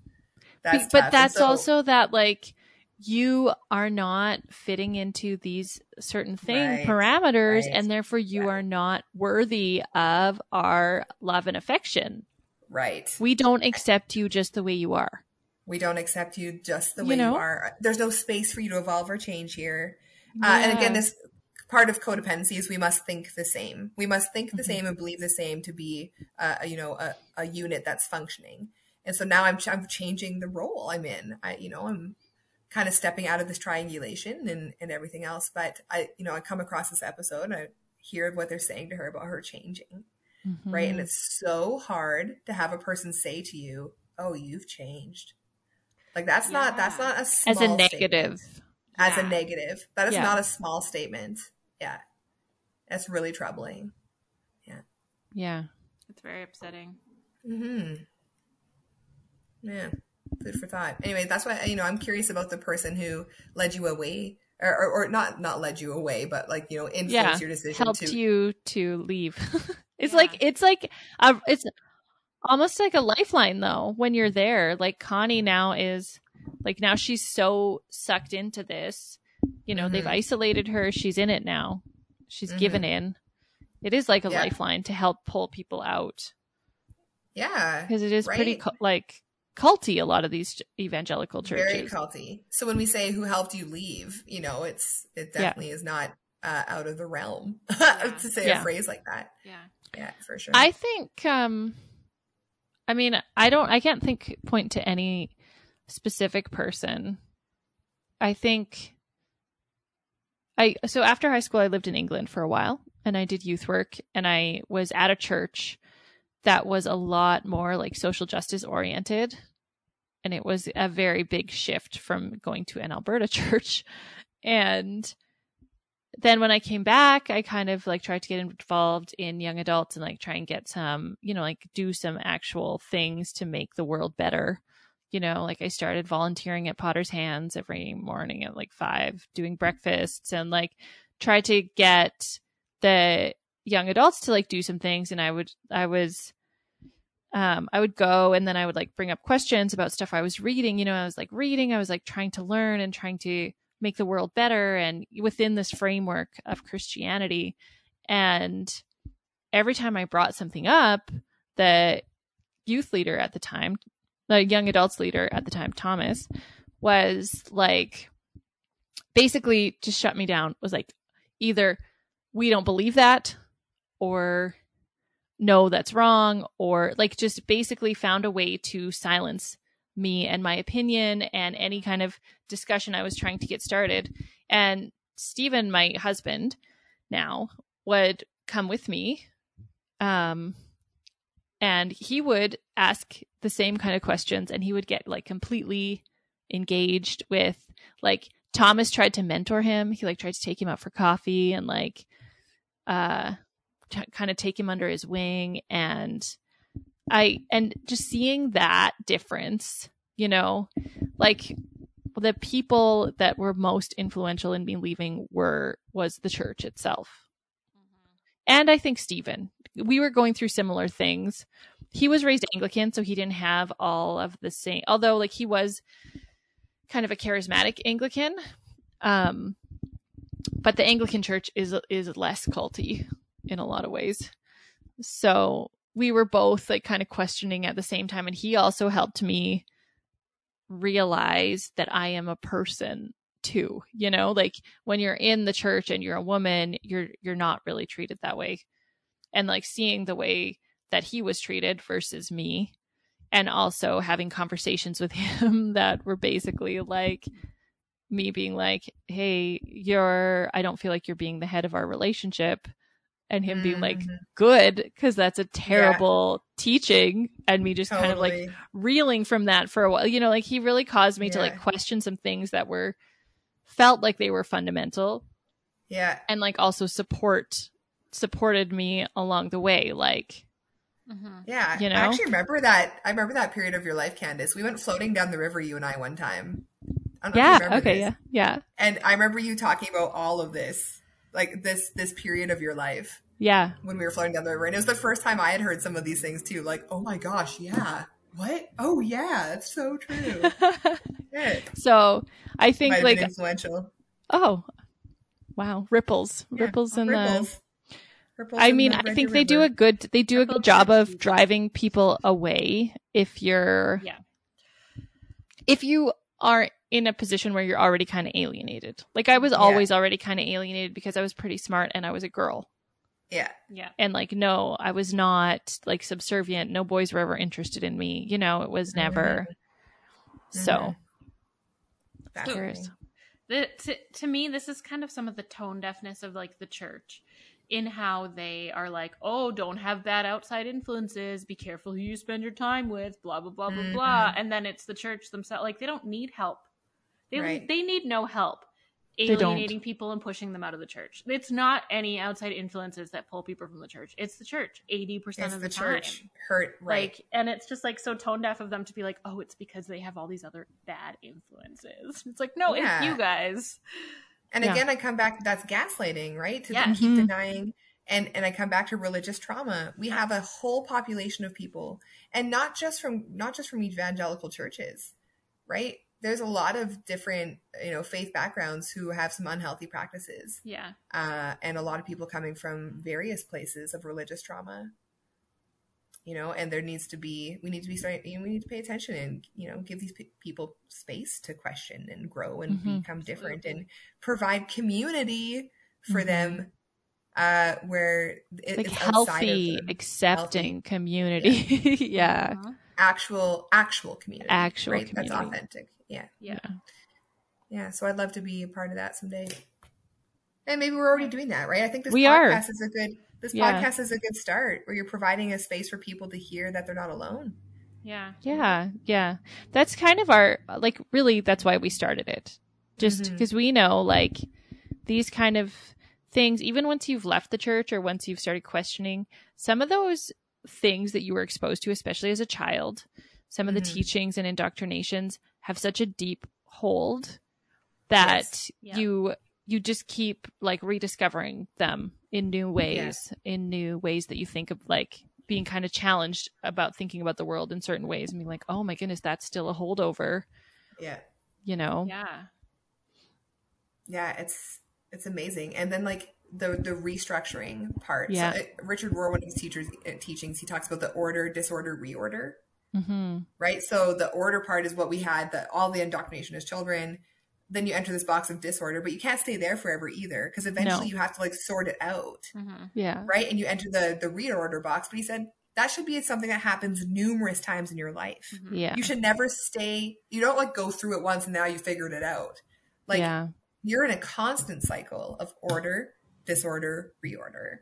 that's. Be- but tough. And that's so- also that like you are not fitting into these certain thing Right, parameters right. and therefore you Yeah. are not worthy of our love and affection right, we don't accept you just the way you are We don't accept you just the way you, know? are. There's no space for you to evolve or change here. Uh, and again, this part of codependency is we must think the same. We must think the Mhm. same and believe the same to be, uh, you know, a, a unit that's functioning. And so now I'm, ch- I'm changing the role I'm in. I, you know, I'm kind of stepping out of this triangulation and, and everything else. But I, you know, I come across this episode and I hear what they're saying to her about her changing, right? Mhm. And it's so hard to have a person say to you, "Oh, you've changed." Like that's not that's not a as small a statement negative. as a negative. That is Yeah. not a small statement. Yeah. That's really troubling. Yeah. Yeah. It's very upsetting. Mm-hmm. Yeah. Food for thought. Anyway, that's why you know I'm curious about the person who led you away, or, or, or not not led you away, but like you know influenced Yeah. your decision Helped to. you to leave. it's Yeah. like it's like a, it's almost like a lifeline though when you're there. Like Connie now is like now she's so sucked into this. You know, they've Mhm. isolated her. She's in it now. She's Mhm. given in. It is like a Yeah. lifeline to help pull people out Yeah. because it is pretty Right. cu- like culty. A lot of these evangelical churches. Very culty. So when we say who helped you leave, you know, it's it Yeah. definitely is not uh, out of the realm Yeah. to say Yeah. a phrase like that. Yeah. Yeah, for sure. I think um I mean, I don't I can't think point to any specific person. I think I so after high school I lived in England for a while and I did youth work and I was at a church that was a lot more like social justice oriented and it was a very big shift from going to an Alberta church and then when I came back, I kind of like tried to get involved in young adults and like try and get some, you know, like do some actual things to make the world better. You know, like I started volunteering at Potter's Hands every morning at like five, doing breakfasts and like try to get the young adults to like do some things. And I would, I was, um, I would go and then I would like bring up questions about stuff I was reading. You know, I was like reading, I was like trying to learn and trying to make the world better and within this framework of Christianity. And every time I brought something up, the youth leader at the time, the young adults leader at the time, Thomas, was like basically just shut me down, was like either we don't believe that or no, that's wrong, or like just basically found a way to silence me and my opinion and any kind of discussion I was trying to get started. And Stephen, my husband, now would come with me. Um, and he would ask the same kind of questions and he would get like completely engaged with like Thomas tried to mentor him. He like tried to take him out for coffee and like uh t- kind of take him under his wing and I and just seeing that difference, you know, like the people that were most influential in me leaving were was the church itself. And I think Stephen. We were going through similar things. He was raised Anglican, so he didn't have all of the same although like he was kind of a charismatic Anglican. Um but the Anglican church is is less culty in a lot of ways. So we were both like kind of questioning at the same time and he also helped me realize that I am a person too you know? Like when you're in the church and you're a woman you're you're not really treated that way. And like seeing the way that he was treated versus me and also having conversations with him that were basically like me being like hey you're i don't feel like you're being the head of our relationship and him being like Mhm. good because that's a terrible teaching and me just kind of like reeling from that for a while. You know, like he really caused me to like question some things that were felt like they were fundamental yeah. and like also support supported me along the way. Like, Mhm. Yeah, You know? I actually remember that. I remember that period of your life, Candace. We went floating down the river, you and I, one time. I don't know if you yeah, remember okay, this. yeah, yeah, And I remember you talking about all of this, like this this period of your life yeah, when we were floating down the river. And it was the first time I had heard some of these things too. Like, oh my gosh, yeah, what? Oh yeah, that's so true. So I think have like influential. oh wow ripples Yeah, ripples in the ripples. Ripples I mean, I think they do a good they do a good job of driving people away if you're Yeah. if you are in a position where you're already kind of alienated. Like I was Yeah. always already kind of alienated because I was pretty smart and I was a girl. Yeah. Yeah. And like no, I was not like subservient. No boys were ever interested in me. You know, it was never. So Mhm. curious. Fascinating. The, to, to me, this is kind of some of the tone deafness of like the church in how they are like, oh, don't have bad outside influences. Be careful who you spend your time with. Blah blah blah blah blah. And then it's the church themselves. Like they don't need help. They Right. they need no help alienating people and pushing them out of the church. It's not any outside influences that pull people from the church. It's the church. Eighty percent It's of the the, church time. hurt right. Like, and it's just like so tone deaf of them to be like, oh, it's because they have all these other bad influences. It's like, no, Yeah. it's you guys. And Yeah. again, I come back. That's gaslighting, right? To Yeah. keep Mhm. denying, and and I come back to religious trauma. We have a whole population of people, and not just from not just from evangelical churches, right? There's a lot of different, you know, faith backgrounds who have some unhealthy practices, Yeah. uh, and a lot of people coming from various places of religious trauma. You know, and there needs to be we need to be starting. You we need to pay attention and you know give these pe- people space to question and grow and Mhm. become different and provide community for Mhm. them uh where it, like it's outside healthy, of them. accepting community. yeah. Uh-huh. Actual actual community Actual right that's authentic yeah Yeah. yeah so i'd love to be a part of that someday and maybe we're already doing that right i think this We are. podcast is a good this Yeah. podcast is a good start where you're providing a space for people to hear that they're not alone Yeah. Yeah, yeah. That's kind of our like really that's why we started it. Just mm-hmm. because we know like these kind of things even once you've left the church or once you've started questioning some of those things that you were exposed to especially as a child, some of the Mhm. teachings and indoctrinations have such a deep hold that Yes. Yeah. you you just keep like rediscovering them in new ways, in new ways that you think of like being kind of challenged about thinking about the world in certain ways and being like, oh my goodness, that's still a holdover, yeah you know? Yeah. yeah it's it's amazing and then like the the restructuring part Yeah. so, uh, richard rohr one of his teachers uh, teachings he talks about the order disorder reorder Mm-hmm. right so the order part is what we had that all the indoctrination as children then you enter this box of disorder but you can't stay there forever either because eventually No. you have to like sort it out hmm Yeah. right and you enter the the reorder box but he said that should be something that happens numerous times in your life Mm-hmm. Yeah. you should never stay you don't like go through it once and now you figured it out like yeah. you're in a constant cycle of order, disorder, reorder.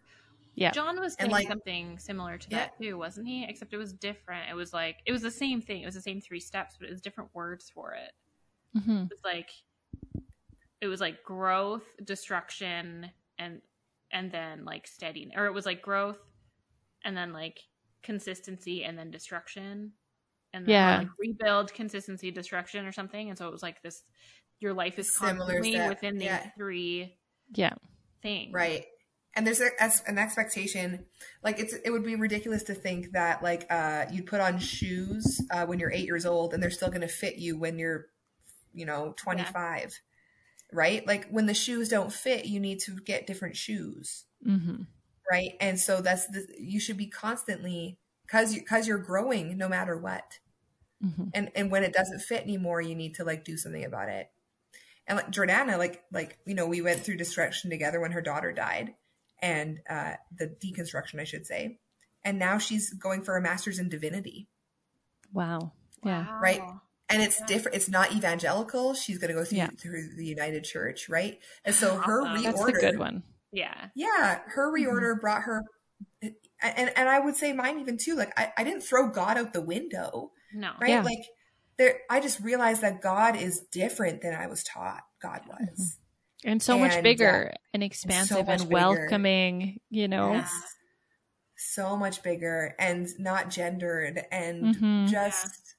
Yeah. John was saying like- something similar to that too, wasn't he? Except it was different. It was like it was the same thing. It was the same three steps, but it was different words for it. Mm-hmm. It was like it was like growth, destruction, and and then like steady, or it was like growth, and then like consistency, and then destruction, and then Yeah. like rebuild, consistency, destruction, or something. And so it was like this. Your life is Similar constantly within these yeah. three Yeah. Things, Right. And there's a, as- an expectation, like it's it would be ridiculous to think that like uh, you'd put on shoes uh, when you're eight years old and they're still going to fit you when you're, you know, 25, right? Like when the shoes don't fit, you need to get different shoes, Mm-hmm. right? And so that's the you should be constantly because you because you're growing no matter what. Mm-hmm. and and when it doesn't fit anymore you need to like do something about it and like jordana like like you know we went through destruction together when her daughter died and uh the deconstruction i should say and now she's going for a master's in divinity Wow. Yeah. Wow. Right. and it's different it's not evangelical she's going to go through Yeah. through the united church right and so her Awesome. reorder That's the good one. Yeah. yeah her reorder brought her and and i would say mine even too like i, I didn't throw god out the window No. right Yeah. like there i just realized that god is different than i was taught god Mm-hmm. was And so much And, uh, bigger and expansive much and bigger. welcoming, you know? Yeah. so much bigger and not gendered and Mhm. just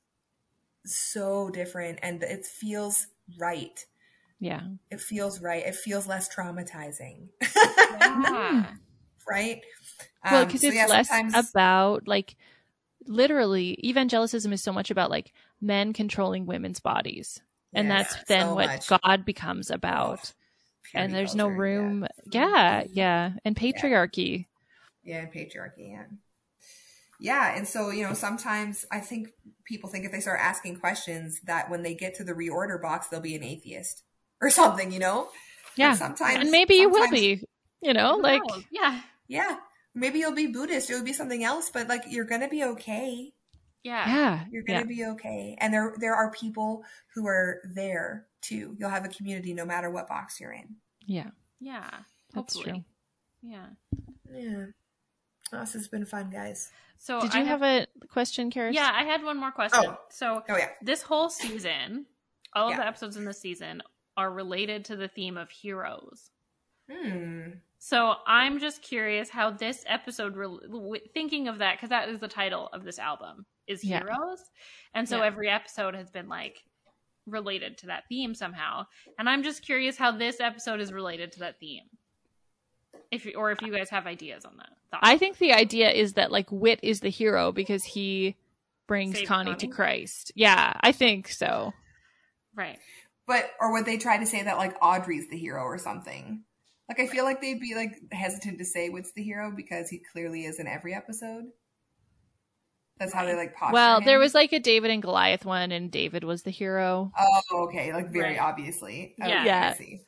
so different and it feels right Yeah. it feels right it feels less traumatizing Yeah. right Well, Um, because so it's yeah, less sometimes- about like literally evangelicism is so much about like men controlling women's bodies. And that's then so what much. God becomes about. and Purity there's no room. yeah. Yeah. Yeah. And patriarchy. yeah and patriarchy yeah Yeah, and so you know, sometimes I think people think if they start asking questions that when they get to the reorder box, they'll be an atheist or something. You know? Yeah. sometimes, and maybe you will be. You know, like knows? yeah, Yeah, maybe you'll be Buddhist. It'll be something else, but like you're gonna be okay. Yeah, yeah, You're gonna yeah, be okay. And there there are people who are there too. You'll have a community no matter what box you're in. yeah. yeah. That's Hopefully. true. Yeah. Yeah. Oh, this has been fun, guys. So Did I you have a question, Karis? Yeah, I had one more question. Oh. So Oh yeah. this whole season, all of the episodes in this season are related to the theme of heroes. Hmm. So I'm just curious how this episode, re- w- thinking of that, because that is the title of this album, is Yeah. heroes, and so Yeah. every episode has been like related to that theme somehow. And I'm just curious how this episode is related to that theme. If you- or if you guys have ideas on that. Thoughts. I think the idea is that like Whit is the hero because he brings Saved Connie, to Christ. Yeah, I think so. right. But or would they try to say that like Audrey's the hero or something? Like I feel like they'd be like hesitant to say Whit's the hero because he clearly is in every episode. That's how they like posture well, there was like a David and Goliath one, and David was the hero. Oh, okay. Like very Right. obviously. Oh, yeah. Yeah. see.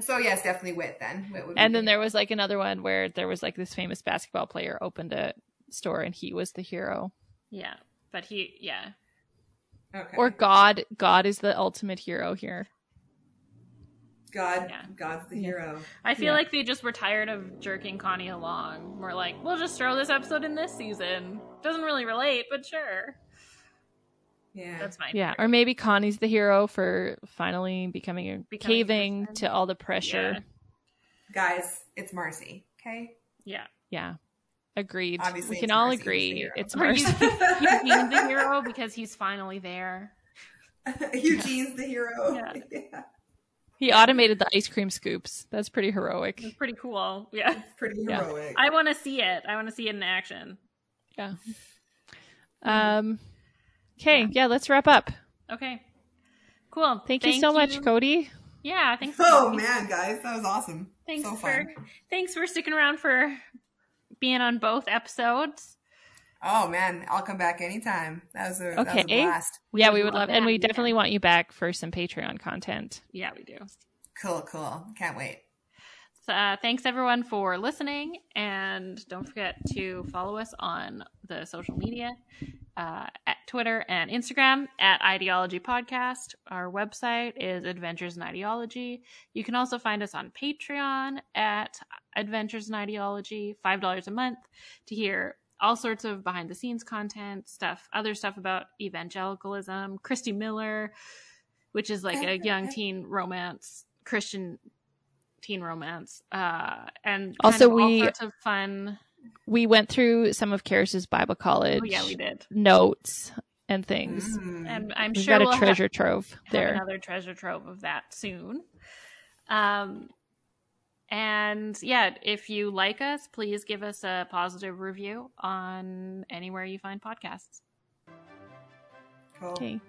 So yes, definitely Whit then. Whit would be And then the there was like another one where there was like this famous basketball player opened a store, and he was the hero. Yeah. But he, yeah. okay. Or God, God is the ultimate hero here. God, Yeah. God's the Yeah. hero. I feel Yeah. like they just were tired of jerking Connie along. We're like, we'll just throw this episode in this season. Doesn't really relate, but sure. Yeah. That's fine. Yeah, or maybe Connie's the hero for finally becoming a Becoming caving person. to all the pressure. Yeah. Guys, it's Marcy. Okay. Yeah. Yeah, agreed. Obviously, we can all Marcy agree it's Or Marcy. Eugene's the hero because he's finally there. Eugene's the hero. Yeah. yeah. He automated the ice cream scoops. That's pretty heroic. It's pretty cool. Yeah. Pretty Yeah. heroic. I want to see it. I want to see it in action. Yeah. Um. Okay. Yeah. Let's wrap up. Okay. Cool. Thank, you so much, Cody. Yeah. Thanks. oh man, guys, that was awesome. Thanks so for fun. thanks for sticking around for being on both episodes. Oh man, I'll come back anytime. That was a, that was a Okay. blast. yeah, would we would love love, and we you definitely want you back for some Patreon content. Yeah, we do. Cool, cool. Can't wait. So, uh, thanks everyone for listening, and don't forget to follow us on the social media uh, at Twitter and Instagram at Ideology Podcast. Our website is Adventures in Ideology. You can also find us on Patreon at Adventures in Ideology, five dollars a month to hear all sorts of behind the scenes content, stuff, other stuff about evangelicalism, Christy Miller, which is like a young teen romance, Christian teen romance, uh, and Also, of all we- sorts of fun. We went through some of Karis's Bible college Oh yeah, we did, notes and things. Mm. and I'm We've sure got a we'll ha- treasure trove have there. another treasure trove of that soon. Um, and yeah, if you like us, please give us a positive review on anywhere you find podcasts. Cool. Okay.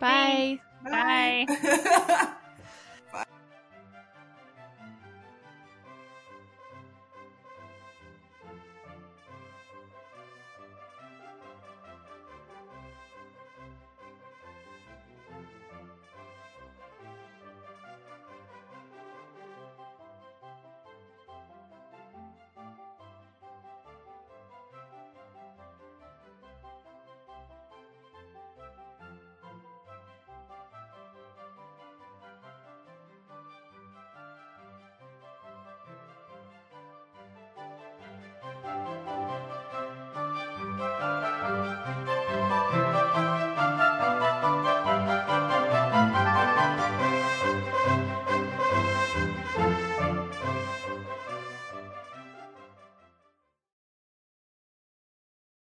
Bye. Bye. Bye.